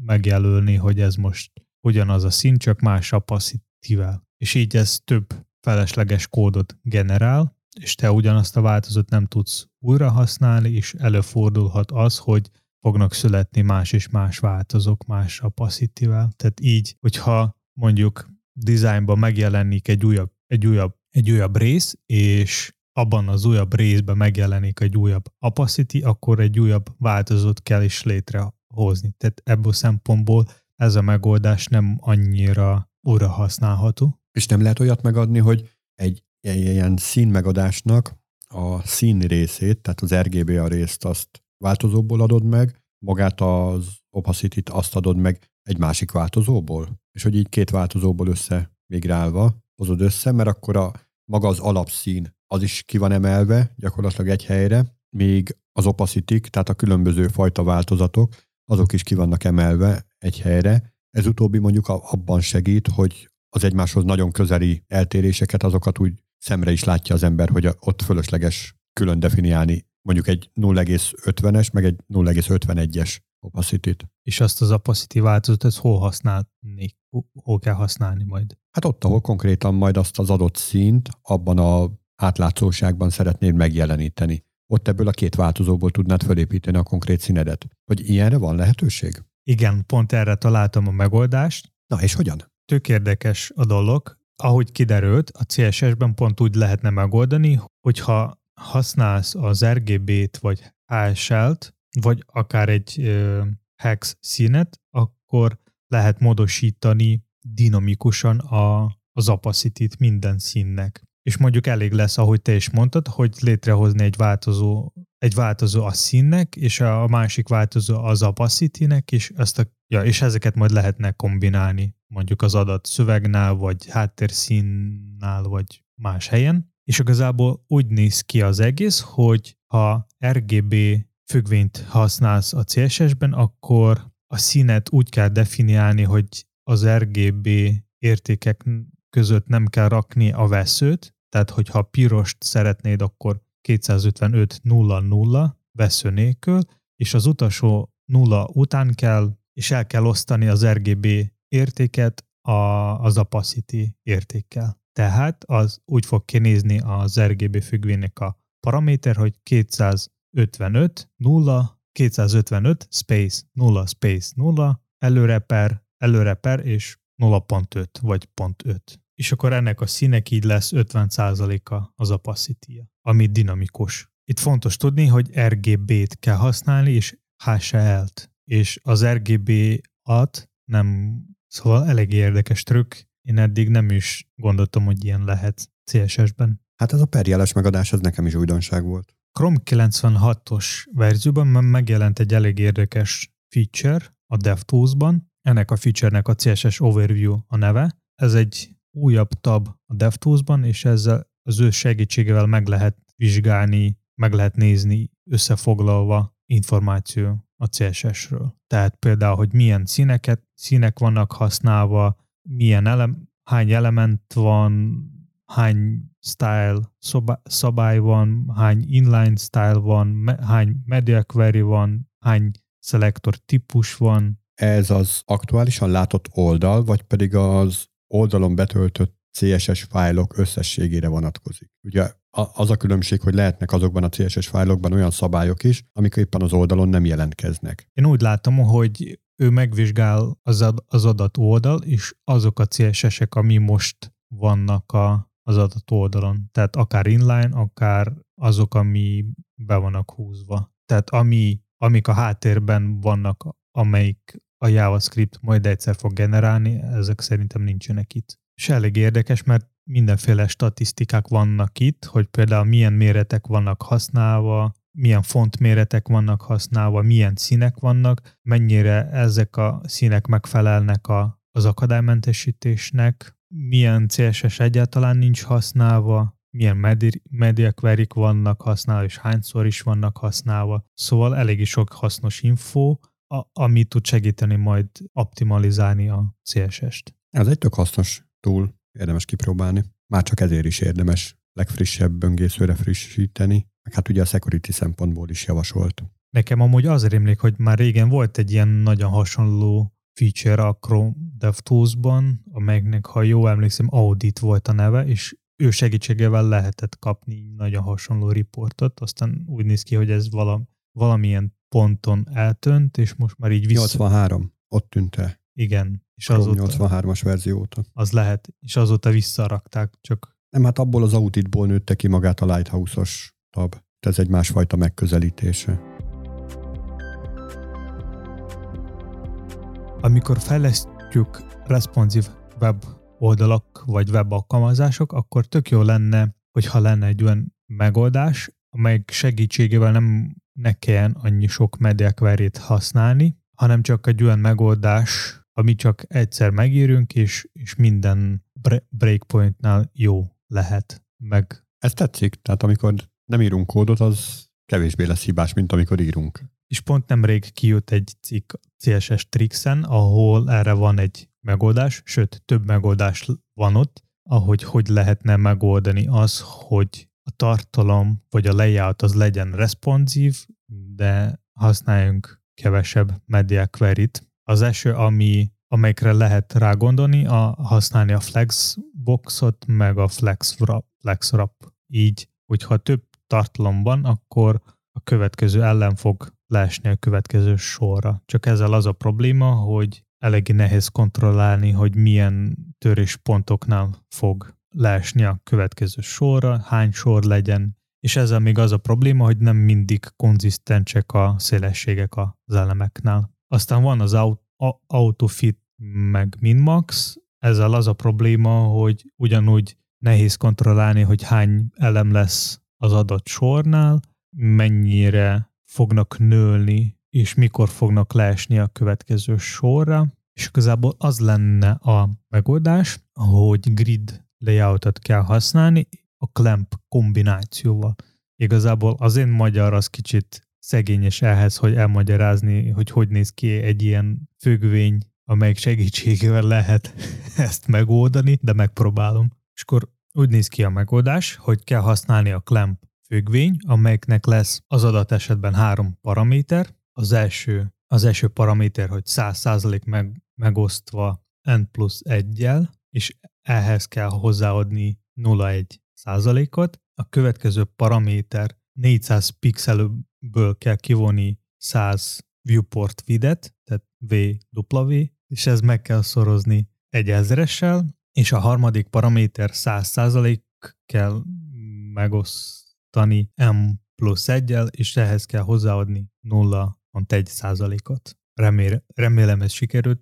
megjelölni, hogy ez most ugyanaz a szín, csak más apacitível. És így ez több felesleges kódot generál, és te ugyanazt a változót nem tudsz újra használni, és előfordulhat az, hogy fognak születni más és más változók más apacitível. Tehát így, hogyha mondjuk designban megjelenik egy újabb, egy újabb egy újabb rész, és abban az újabb részben megjelenik egy újabb opacity, akkor egy újabb változót kell is létrehozni. Tehát ebből szempontból ez a megoldás nem annyira újra használható. És nem lehet olyat megadni, hogy egy ilyen színmegadásnak a szín részét, tehát az RGBA részt azt változóból adod meg, magát az opacity azt adod meg egy másik változóból, és hogy így két változóból össze migrálva hozod össze, mert akkor a maga az alapszín az is ki van emelve gyakorlatilag egy helyre, még az opacity tehát a különböző fajta változatok, azok is ki vannak emelve egy helyre. Ez utóbbi mondjuk abban segít, hogy az egymáshoz nagyon közeli eltéréseket, azokat úgy szemre is látja az ember, hogy ott fölösleges külön definiálni mondjuk egy 0,50-es, meg egy 0,51-es opacity -t. És azt az opacity változatot ezt hol használni? Hol kell használni majd? Hát ott, ahol konkrétan majd azt az adott színt abban a átlátszóságban szeretnéd megjeleníteni. Ott ebből a két változóból tudnád felépíteni a konkrét színedet. Hogy ilyenre van lehetőség? Igen, pont erre találtam a megoldást. Na és hogyan? Tök érdekes a dolog. Ahogy kiderült, a CSS-ben pont úgy lehetne megoldani, hogyha használsz az RGB-t vagy HSL-t, vagy akár egy uh, hex színet, akkor lehet módosítani dinamikusan a, az opacity minden színnek. És mondjuk elég lesz, ahogy te is mondtad, hogy létrehozni egy változó, egy változó a színnek, és a másik változó az opacity-nek, és, ezt a, ja, és ezeket majd lehetne kombinálni mondjuk az adat szövegnál, vagy háttérszínnál, vagy más helyen. És igazából úgy néz ki az egész, hogy ha RGB függvényt használsz a CSS-ben, akkor a színet úgy kell definiálni, hogy az RGB értékek között nem kell rakni a veszőt, tehát hogyha pirost szeretnéd, akkor 255 0 0 vesző nélkül, és az utolsó nulla után kell, és el kell osztani az RGB értéket a, az opacity értékkel. Tehát az úgy fog kinézni az RGB függvénynek a paraméter, hogy 255 0 255 space 0 space 0 előre per, előre per és 0.5 vagy pont 5. És akkor ennek a színek így lesz 50%-a az opacity ami dinamikus. Itt fontos tudni, hogy RGB-t kell használni, és HCL-t. És az RGB-at nem, szóval elég érdekes trükk. Én eddig nem is gondoltam, hogy ilyen lehet CSS-ben. Hát ez a perjeles megadás, az nekem is újdonság volt. Chrome 96-os verzióban megjelent egy elég érdekes feature a DevTools-ban. Ennek a feature-nek a CSS Overview a neve. Ez egy újabb tab a DevTools-ban, és ezzel az ő segítségével meg lehet vizsgálni, meg lehet nézni összefoglalva információ a CSS-ről. Tehát például, hogy milyen színeket, színek vannak használva, milyen elem, hány element van, hány style szabály van, hány inline style van, hány media query van, hány szelektor típus van. Ez az aktuálisan látott oldal, vagy pedig az oldalon betöltött CSS fájlok összességére vonatkozik. Ugye az a különbség, hogy lehetnek azokban a CSS fájlokban olyan szabályok is, amik éppen az oldalon nem jelentkeznek. Én úgy látom, hogy ő megvizsgál az, az adat oldal, és azok a CSS-ek, ami most vannak a, az adat oldalon. Tehát akár inline, akár azok, ami be vannak húzva. Tehát ami, amik a háttérben vannak, amelyik a JavaScript majd egyszer fog generálni, ezek szerintem nincsenek itt. És elég érdekes, mert mindenféle statisztikák vannak itt, hogy például milyen méretek vannak használva, milyen fontméretek vannak használva, milyen színek vannak, mennyire ezek a színek megfelelnek a, az akadálymentesítésnek, milyen CSS egyáltalán nincs használva, milyen media query vannak használva, és hányszor is vannak használva. Szóval elég sok hasznos info, a, ami tud segíteni majd optimalizálni a CSS-t. Ez egy tök hasznos túl érdemes kipróbálni. Már csak ezért is érdemes legfrissebb böngészőre frissíteni, meg hát ugye a security szempontból is javasolt. Nekem amúgy az rémlik, hogy már régen volt egy ilyen nagyon hasonló feature a Chrome DevTools-ban, amelynek, ha jól emlékszem, Audit volt a neve, és ő segítségével lehetett kapni nagyon hasonló riportot, aztán úgy néz ki, hogy ez valam, valamilyen ponton eltönt, és most már így vissza... 83, ott tűnt el. Igen. És azóta, 83-as verzió óta. Az lehet, és azóta visszarakták, csak Nem, hát abból az auditból nőtte ki magát a Lighthouse-os tab. Ez egy másfajta megközelítése. Amikor fejlesztjük responsív web oldalak vagy web alkalmazások, akkor tök jó lenne, hogyha lenne egy olyan megoldás, amely segítségével nem ne kelljen annyi sok media query használni, hanem csak egy olyan megoldás, ami csak egyszer megírünk, és, és minden breakpointnál jó lehet meg. Ez tetszik, tehát amikor nem írunk kódot, az kevésbé lesz hibás, mint amikor írunk. És pont nemrég kijött egy cikk CSS Trixen, ahol erre van egy megoldás, sőt, több megoldás van ott, ahogy hogy lehetne megoldani az, hogy a tartalom vagy a layout az legyen responsív, de használjunk kevesebb media query-t. Az első, ami, amelyikre lehet rá gondolni, a használni a flexboxot, meg a flex wrap, flex wrap. Így, hogyha több tartalom van, akkor a következő ellen fog leesni a következő sorra. Csak ezzel az a probléma, hogy eléggé nehéz kontrollálni, hogy milyen töréspontoknál fog leesni a következő sorra, hány sor legyen, és ezzel még az a probléma, hogy nem mindig konzisztensek a szélességek az elemeknál. Aztán van az autofit meg minmax, ezzel az a probléma, hogy ugyanúgy nehéz kontrollálni, hogy hány elem lesz az adott sornál, mennyire fognak nőni, és mikor fognak leesni a következő sorra, és igazából az lenne a megoldás, hogy grid layoutot kell használni a clamp kombinációval. Igazából az én magyar az kicsit szegényes ehhez, hogy elmagyarázni, hogy hogy néz ki egy ilyen függvény, amelyik segítségével lehet ezt megoldani, de megpróbálom. És akkor úgy néz ki a megoldás, hogy kell használni a clamp függvény, amelyiknek lesz az adat esetben három paraméter. Az első, az első paraméter, hogy 100% meg, megosztva n plusz 1-jel, és ehhez kell hozzáadni 0,1 százalékot. A következő paraméter 400 pixelből kell kivonni 100 viewport videt, tehát VW, és ez meg kell szorozni egy ezeressel, és a harmadik paraméter 100 százalék kell megosztani M plusz 1 és ehhez kell hozzáadni 0,1 százalékot. Remél, remélem ez sikerült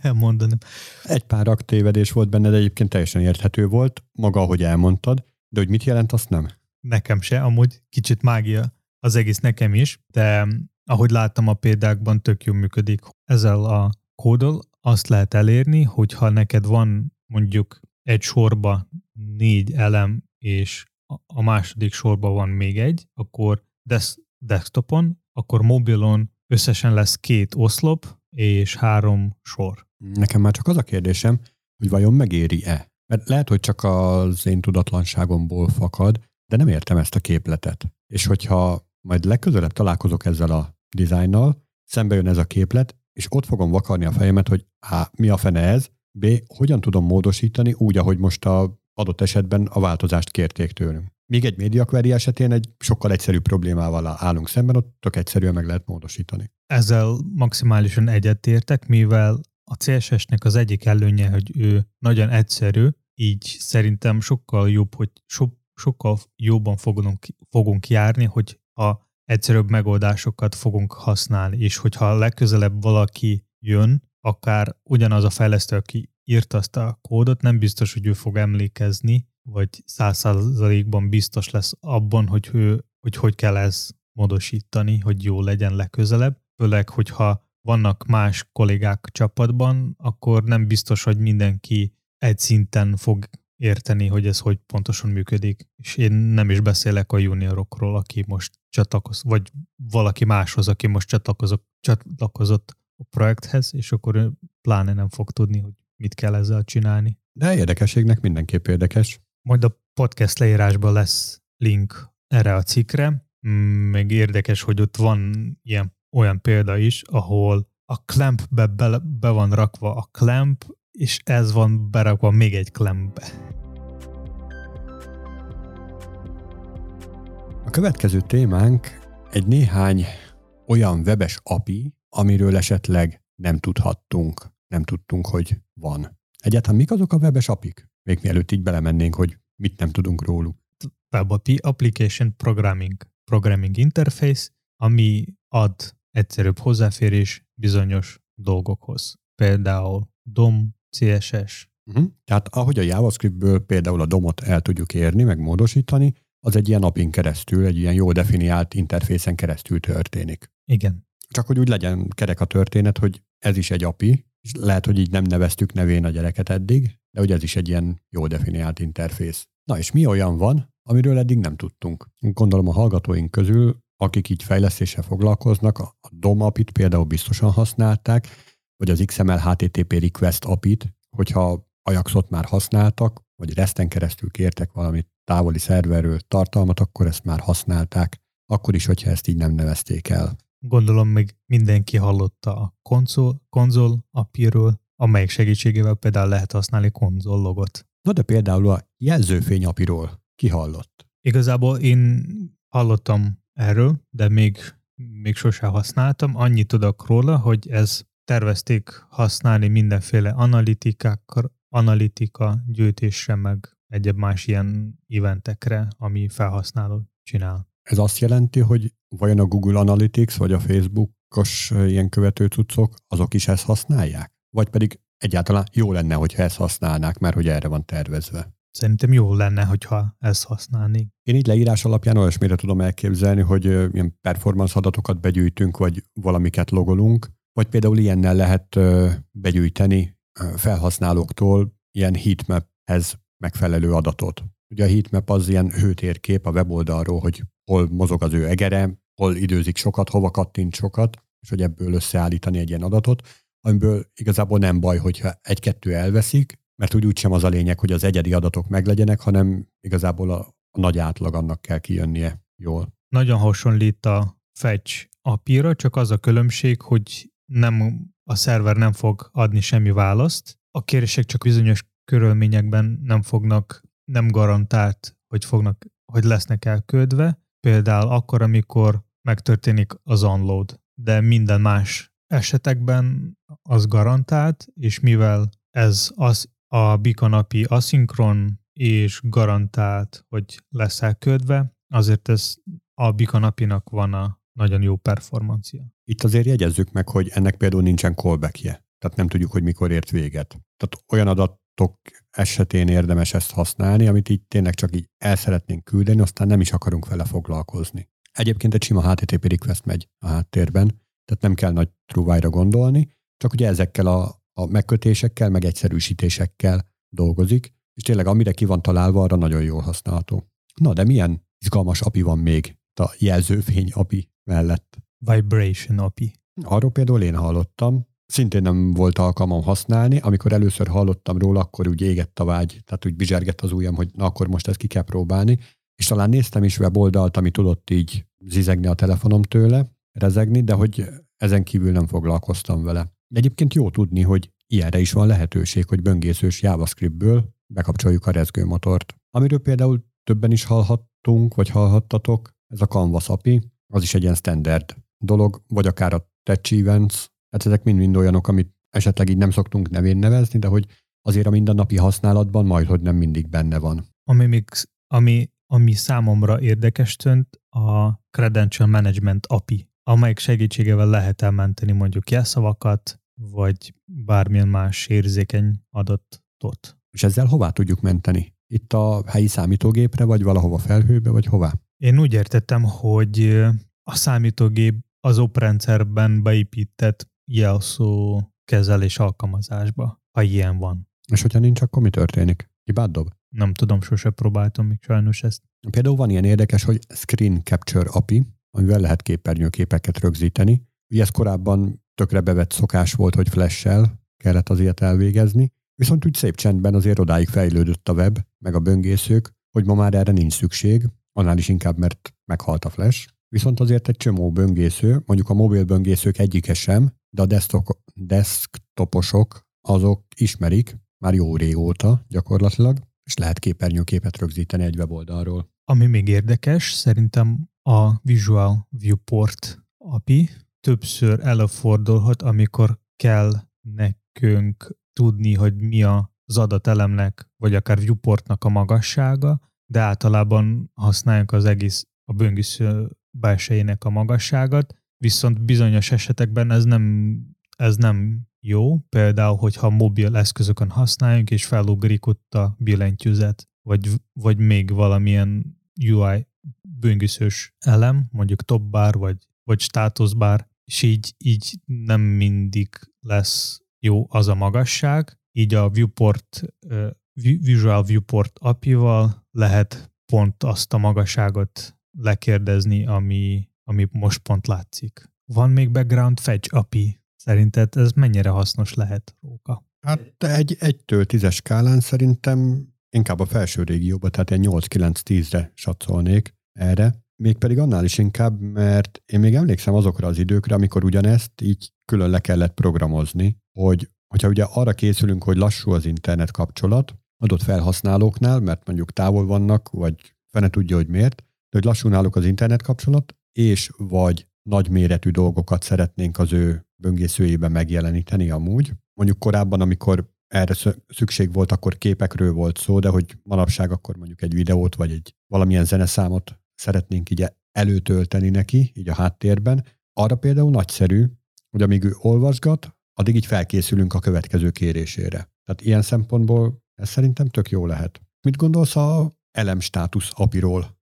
elmondani. Egy pár aktévedés volt benne, de egyébként teljesen érthető volt, maga, ahogy elmondtad, de hogy mit jelent, azt nem. Nekem se, amúgy kicsit mágia az egész nekem is, de ahogy láttam a példákban, tök jó működik. Ezzel a kódol azt lehet elérni, hogyha neked van mondjuk egy sorba négy elem, és a második sorban van még egy, akkor des- desktopon, akkor mobilon Összesen lesz két oszlop és három sor. Nekem már csak az a kérdésem, hogy vajon megéri-e? Mert lehet, hogy csak az én tudatlanságomból fakad, de nem értem ezt a képletet. És hogyha majd legközelebb találkozok ezzel a dizájnnal, szembe jön ez a képlet, és ott fogom vakarni a fejemet, hogy A. mi a fene ez, B. hogyan tudom módosítani úgy, ahogy most a adott esetben a változást kérték tőlünk. Míg egy média query esetén egy sokkal egyszerűbb problémával állunk szemben, ott tök egyszerűen meg lehet módosítani. Ezzel maximálisan egyetértek, mivel a CSS-nek az egyik előnye, hogy ő nagyon egyszerű, így szerintem sokkal jobb, hogy so, sokkal jobban fogunk, fogunk járni, hogy a egyszerűbb megoldásokat fogunk használni, és hogyha legközelebb valaki jön, akár ugyanaz a fejlesztő, aki írta azt a kódot, nem biztos, hogy ő fog emlékezni vagy száz százalékban biztos lesz abban, hogy, ő, hogy hogy kell ez módosítani, hogy jó legyen legközelebb. Főleg, hogyha vannak más kollégák csapatban, akkor nem biztos, hogy mindenki egy szinten fog érteni, hogy ez hogy pontosan működik. És én nem is beszélek a juniorokról, aki most csatlakoz, vagy valaki máshoz, aki most csatlakozott, a projekthez, és akkor ő pláne nem fog tudni, hogy mit kell ezzel csinálni. De érdekességnek mindenképp érdekes. Majd a podcast leírásban lesz link erre a cikkre. Még érdekes, hogy ott van ilyen olyan példa is, ahol a clampbe be, be van rakva a clamp, és ez van berakva még egy clampbe. A következő témánk egy néhány olyan webes API, amiről esetleg nem tudhattunk, nem tudtunk, hogy van. Egyáltalán mik azok a webes apik? Még mielőtt így belemennénk, hogy mit nem tudunk róluk. WebAPI Application Programming, Programming Interface, ami ad egyszerűbb hozzáférés bizonyos dolgokhoz. Például DOM, CSS. Uh-huh. Mhm. Tehát ahogy a JavaScriptből például a DOM-ot el tudjuk érni, meg módosítani, az egy ilyen napin keresztül, egy ilyen jó definiált interfészen keresztül történik. Igen. Csak hogy úgy legyen kerek a történet, hogy ez is egy API, és lehet, hogy így nem neveztük nevén a gyereket eddig, de hogy ez is egy ilyen jó definiált interfész. Na és mi olyan van, amiről eddig nem tudtunk? Gondolom a hallgatóink közül, akik így fejlesztéssel foglalkoznak, a DOM API-t például biztosan használták, vagy az XML HTTP request API-t, hogyha Ajaxot már használtak, vagy Resten keresztül kértek valamit távoli szerverről tartalmat, akkor ezt már használták, akkor is, hogyha ezt így nem nevezték el. Gondolom még mindenki hallotta a konzol, konzol API-ről, amelyik segítségével például lehet használni konzol logot. Na de például a jelzőfény API-ról ki hallott? Igazából én hallottam erről, de még, még sosem használtam. Annyit tudok róla, hogy ez tervezték használni mindenféle analitikákra, analitika gyűjtésre, meg egyéb más ilyen eventekre, ami felhasználó csinál. Ez azt jelenti, hogy vajon a Google Analytics vagy a Facebookos ilyen követő cuccok, azok is ezt használják? Vagy pedig egyáltalán jó lenne, hogyha ezt használnák, mert hogy erre van tervezve? Szerintem jó lenne, hogyha ezt használni. Én így leírás alapján olyasmire tudom elképzelni, hogy ilyen performance adatokat begyűjtünk, vagy valamiket logolunk, vagy például ilyennel lehet begyűjteni felhasználóktól ilyen heatmaphez megfelelő adatot. Ugye a heatmap az ilyen hőtérkép a weboldalról, hogy hol mozog az ő egere, hol időzik sokat, hova kattint sokat, és hogy ebből összeállítani egy ilyen adatot, amiből igazából nem baj, hogyha egy-kettő elveszik, mert úgy úgysem az a lényeg, hogy az egyedi adatok meglegyenek, hanem igazából a, a nagy átlag annak kell kijönnie jól. Nagyon hasonlít a fetch API-ra, csak az a különbség, hogy nem, a szerver nem fog adni semmi választ, a kérések csak bizonyos körülményekben nem fognak, nem garantált, hogy fognak, hogy lesznek elködve, például akkor, amikor megtörténik az unload, de minden más esetekben az garantált, és mivel ez az a Beacon API aszinkron és garantált, hogy lesz elködve, azért ez a Beacon API-nak van a nagyon jó performancia. Itt azért jegyezzük meg, hogy ennek például nincsen callbackje. Tehát nem tudjuk, hogy mikor ért véget. Tehát olyan adatok esetén érdemes ezt használni, amit így tényleg csak így el szeretnénk küldeni, aztán nem is akarunk vele foglalkozni. Egyébként egy sima HTTP request megy a háttérben, tehát nem kell nagy trúvájra gondolni, csak ugye ezekkel a, a megkötésekkel, meg egyszerűsítésekkel dolgozik, és tényleg amire ki van találva, arra nagyon jól használható. Na, de milyen izgalmas API van még a jelzőfény API mellett? Vibration API. Arról például én hallottam, szintén nem volt alkalmam használni. Amikor először hallottam róla, akkor úgy égett a vágy, tehát úgy bizsergett az ujjam, hogy na akkor most ezt ki kell próbálni. És talán néztem is weboldalt, ami tudott így zizegni a telefonom tőle, rezegni, de hogy ezen kívül nem foglalkoztam vele. De egyébként jó tudni, hogy ilyenre is van lehetőség, hogy böngészős JavaScriptből bekapcsoljuk a rezgőmotort. Amiről például többen is hallhattunk, vagy hallhattatok, ez a Canvas API, az is egy ilyen standard dolog, vagy akár a Touch Events, Hát ezek mind-mind olyanok, amit esetleg így nem szoktunk nevén nevezni, de hogy azért a mindennapi használatban majd, hogy nem mindig benne van. Ami, még, ami, ami számomra érdekes tűnt, a Credential Management API, amelyik segítségével lehet elmenteni mondjuk jelszavakat, vagy bármilyen más érzékeny adatot. És ezzel hová tudjuk menteni? Itt a helyi számítógépre, vagy valahova felhőbe, vagy hová? Én úgy értettem, hogy a számítógép az oprendszerben beépített jelszó kezelés alkalmazásba, ha ilyen van. És hogyha nincs, akkor mi történik? Hibát dob? Nem tudom, sose próbáltam még sajnos ezt. Például van ilyen érdekes, hogy Screen Capture API, amivel lehet képernyőképeket rögzíteni. Ugye ez korábban tökre bevett szokás volt, hogy flash-sel kellett az ilyet elvégezni, viszont úgy szép csendben azért odáig fejlődött a web, meg a böngészők, hogy ma már erre nincs szükség, annál is inkább, mert meghalt a flash. Viszont azért egy csomó böngésző, mondjuk a mobil böngészők egyike sem, de a desktop, desktoposok azok ismerik már jó régóta gyakorlatilag, és lehet képernyőképet rögzíteni egy weboldalról. Ami még érdekes, szerintem a Visual Viewport API többször előfordulhat, amikor kell nekünk tudni, hogy mi az adatelemnek, vagy akár viewportnak a magassága, de általában használjuk az egész a böngésző belsejének a magasságot, viszont bizonyos esetekben ez nem, ez nem jó, például, hogyha mobil eszközökön használjuk, és felugrik ott a billentyűzet, vagy, vagy még valamilyen UI böngészős elem, mondjuk top bar, vagy, vagy status bar, és így, így nem mindig lesz jó az a magasság, így a viewport, Visual Viewport API-val lehet pont azt a magasságot lekérdezni, ami, ami most pont látszik. Van még background fetch API. Szerinted ez mennyire hasznos lehet, Róka? Hát egy, egytől tízes skálán szerintem inkább a felső régióba, tehát egy 8-9-10-re satszolnék erre. Mégpedig annál is inkább, mert én még emlékszem azokra az időkre, amikor ugyanezt így külön le kellett programozni, hogy hogyha ugye arra készülünk, hogy lassú az internet kapcsolat adott felhasználóknál, mert mondjuk távol vannak, vagy fene tudja, hogy miért, de hogy lassú náluk az internet kapcsolat, és vagy nagyméretű dolgokat szeretnénk az ő böngészőjében megjeleníteni amúgy. Mondjuk korábban, amikor erre szükség volt, akkor képekről volt szó, de hogy manapság akkor mondjuk egy videót, vagy egy valamilyen zeneszámot szeretnénk így előtölteni neki, így a háttérben. Arra például nagyszerű, hogy amíg ő olvasgat, addig így felkészülünk a következő kérésére. Tehát ilyen szempontból ez szerintem tök jó lehet. Mit gondolsz a elemstátusz apiról,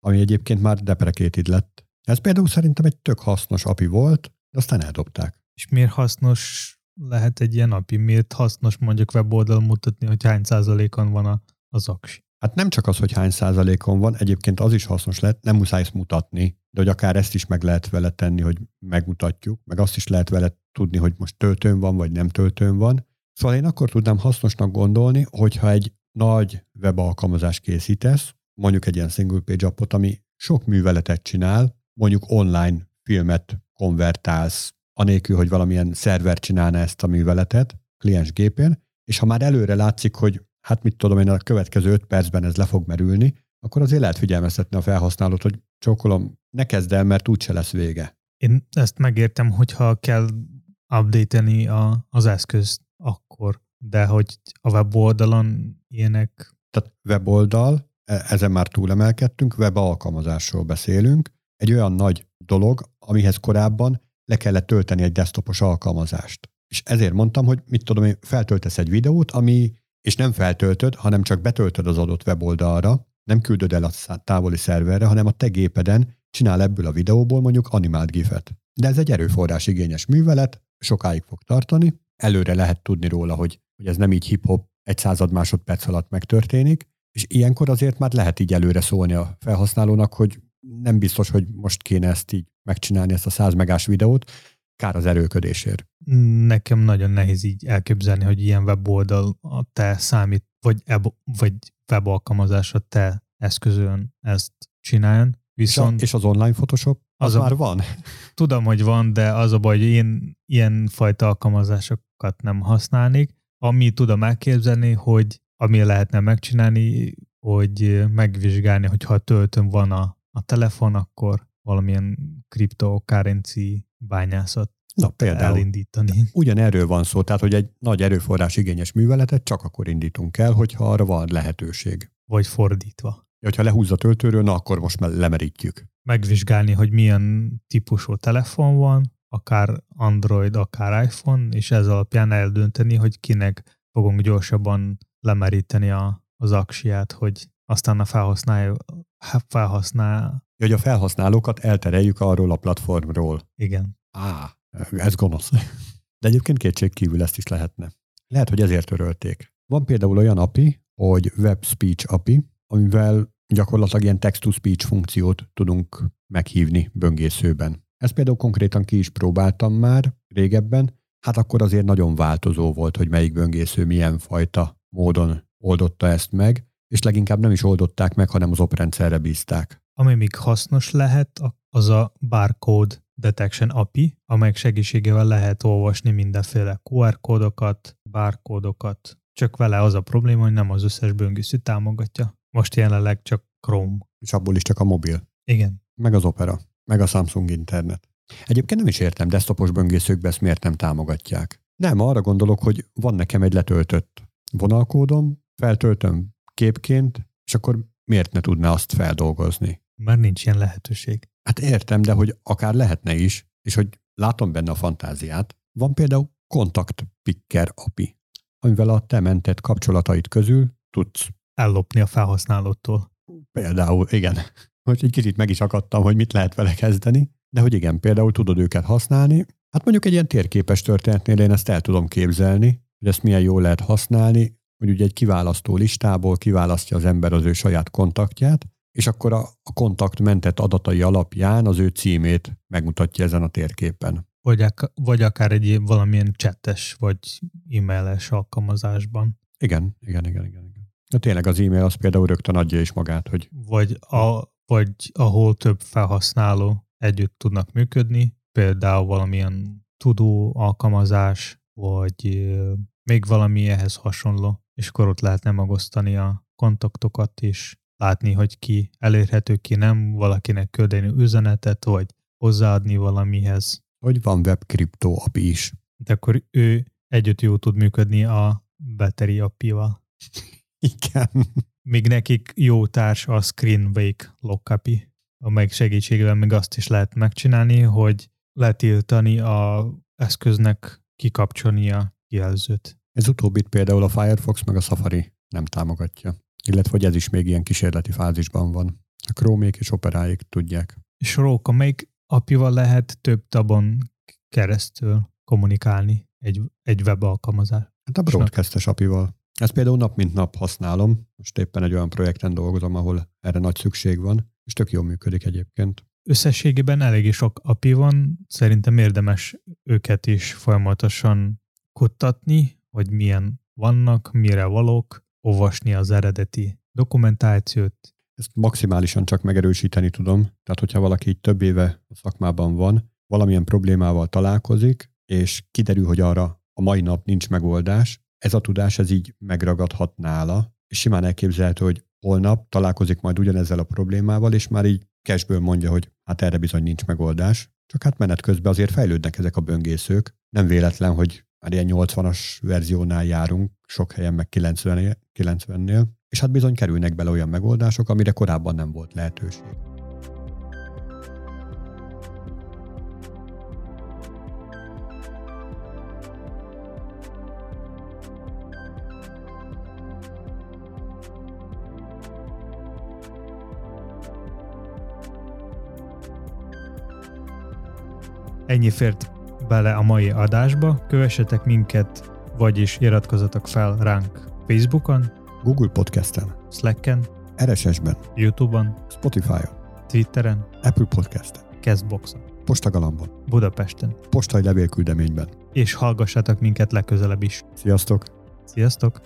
ami egyébként már deprecated lett? Ez például szerintem egy tök hasznos api volt, de aztán eldobták. És miért hasznos lehet egy ilyen api? Miért hasznos mondjuk weboldalon mutatni, hogy hány százalékon van a, az aksi? Hát nem csak az, hogy hány százalékon van, egyébként az is hasznos lehet, nem muszáj ezt mutatni, de hogy akár ezt is meg lehet vele tenni, hogy megmutatjuk, meg azt is lehet vele tudni, hogy most töltőn van, vagy nem töltőn van. Szóval én akkor tudnám hasznosnak gondolni, hogyha egy nagy webalkalmazást készítesz, mondjuk egy ilyen single page appot, ami sok műveletet csinál, mondjuk online filmet konvertálsz, anélkül, hogy valamilyen szerver csinálna ezt a műveletet kliens gépén, és ha már előre látszik, hogy hát mit tudom én, a következő öt percben ez le fog merülni, akkor azért lehet figyelmeztetni a felhasználót, hogy csókolom, ne kezd el, mert úgyse lesz vége. Én ezt megértem, hogyha kell update a, az eszközt, akkor, de hogy a weboldalon ilyenek... Tehát weboldal, e, ezen már túlemelkedtünk, web alkalmazásról beszélünk, egy olyan nagy dolog, amihez korábban le kellett tölteni egy desktopos alkalmazást. És ezért mondtam, hogy mit tudom én, feltöltesz egy videót, ami, és nem feltöltöd, hanem csak betöltöd az adott weboldalra, nem küldöd el a távoli szerverre, hanem a te gépeden csinál ebből a videóból mondjuk animált gifet. De ez egy erőforrás igényes művelet, sokáig fog tartani, előre lehet tudni róla, hogy, hogy ez nem így hip-hop egy század másodperc alatt megtörténik, és ilyenkor azért már lehet így előre szólni a felhasználónak, hogy nem biztos, hogy most kéne ezt így megcsinálni, ezt a 100 megás videót, kár az erőködésért. Nekem nagyon nehéz így elképzelni, hogy ilyen weboldal a te számít, vagy, eb, vagy webalkalmazás a te eszközön ezt csináljon. Viszont és az online Photoshop? Az, az a, már van. Tudom, hogy van, de az a baj, hogy én ilyen fajta alkalmazásokat nem használnék. Ami tudom elképzelni, hogy ami lehetne megcsinálni, hogy megvizsgálni, hogyha a töltőn van a, a telefon, akkor valamilyen cryptocurrency bányászat Na, például elindítani. Ugyanerről van szó, tehát hogy egy nagy erőforrás igényes műveletet csak akkor indítunk el, hogyha arra van lehetőség. Vagy fordítva. Ja, hogyha lehúzza a töltőről, na akkor most lemerítjük. Megvizsgálni, hogy milyen típusú telefon van, akár Android, akár iPhone, és ez alapján eldönteni, hogy kinek fogunk gyorsabban lemeríteni a, az aksiát, hogy aztán a felhasználó, felhasznál... Hogy a felhasználókat eltereljük arról a platformról. Igen. Á, ez gonosz. De egyébként kétség kívül ezt is lehetne. Lehet, hogy ezért törölték. Van például olyan API, hogy Web Speech API, amivel gyakorlatilag ilyen text-to-speech funkciót tudunk meghívni böngészőben. Ezt például konkrétan ki is próbáltam már régebben, hát akkor azért nagyon változó volt, hogy melyik böngésző milyen fajta módon oldotta ezt meg, és leginkább nem is oldották meg, hanem az oprendszerre bízták. Ami még hasznos lehet, az a barcode detection API, amelyek segítségével lehet olvasni mindenféle QR kódokat, barkódokat. Csak vele az a probléma, hogy nem az összes böngésző támogatja. Most jelenleg csak Chrome. És abból is csak a mobil. Igen. Meg az Opera. Meg a Samsung internet. Egyébként nem is értem, desktopos böngészőkbe ezt miért nem támogatják. Nem, arra gondolok, hogy van nekem egy letöltött vonalkódom, feltöltöm képként, és akkor miért ne tudná azt feldolgozni? Már nincs ilyen lehetőség. Hát értem, de hogy akár lehetne is, és hogy látom benne a fantáziát. Van például Contact Picker API, amivel a te mentett kapcsolatait közül tudsz. Ellopni a felhasználótól. Például, igen. Hogy egy kicsit meg is akadtam, hogy mit lehet vele kezdeni, de hogy igen, például tudod őket használni. Hát mondjuk egy ilyen térképes történetnél én ezt el tudom képzelni, hogy ezt milyen jól lehet használni, hogy ugye egy kiválasztó listából kiválasztja az ember az ő saját kontaktját, és akkor a, a kontakt mentett adatai alapján az ő címét megmutatja ezen a térképen. Vagy, ak- vagy akár egy valamilyen csetes vagy e-mailes alkalmazásban. Igen, igen, igen, igen. igen. De tényleg az e-mail az például rögtön adja is magát, hogy... Vagy, a, vagy ahol több felhasználó együtt tudnak működni, például valamilyen tudó alkalmazás, vagy még valami ehhez hasonló, és akkor ott lehetne megosztani a kontaktokat is, látni, hogy ki elérhető, ki nem, valakinek küldeni üzenetet, vagy hozzáadni valamihez. Hogy van web kriptó API is. De akkor ő együtt jó tud működni a battery API-val. Igen. Még nekik jó társ a Screen Wake Lock API, amelyik segítségével még azt is lehet megcsinálni, hogy letiltani a eszköznek kikapcsolni a jelzőt. Ez utóbbit például a Firefox meg a Safari nem támogatja. Illetve, hogy ez is még ilyen kísérleti fázisban van. A chrome és Operáik tudják. És Róka, melyik apival lehet több tabon keresztül kommunikálni egy, egy web alkalmazás? Hát a broadcastes apival. Ezt például nap mint nap használom. Most éppen egy olyan projekten dolgozom, ahol erre nagy szükség van, és tök jól működik egyébként. Összességében eléggé sok API van, szerintem érdemes őket is folyamatosan kutatni, hogy milyen vannak, mire valók, olvasni az eredeti dokumentációt. Ezt maximálisan csak megerősíteni tudom. Tehát, hogyha valaki így több éve a szakmában van, valamilyen problémával találkozik, és kiderül, hogy arra a mai nap nincs megoldás, ez a tudás ez így megragadhat nála, és simán elképzelhető, hogy holnap találkozik majd ugyanezzel a problémával, és már így cashből mondja, hogy hát erre bizony nincs megoldás. Csak hát menet közben azért fejlődnek ezek a böngészők. Nem véletlen, hogy már ilyen 80-as verziónál járunk, sok helyen meg 90-nél, 90-nél, és hát bizony kerülnek bele olyan megoldások, amire korábban nem volt lehetőség. Ennyi fért bele a mai adásba, kövessetek minket, vagyis iratkozzatok fel ránk Facebookon, Google Podcast-en, Slacken, RSS-ben, Youtube-on, Spotify-on, Twitteren, Apple Podcast-en, Castboxon, Postagalambon, Budapesten, postai levélküldeményben. és hallgassatok minket legközelebb is. Sziasztok! Sziasztok!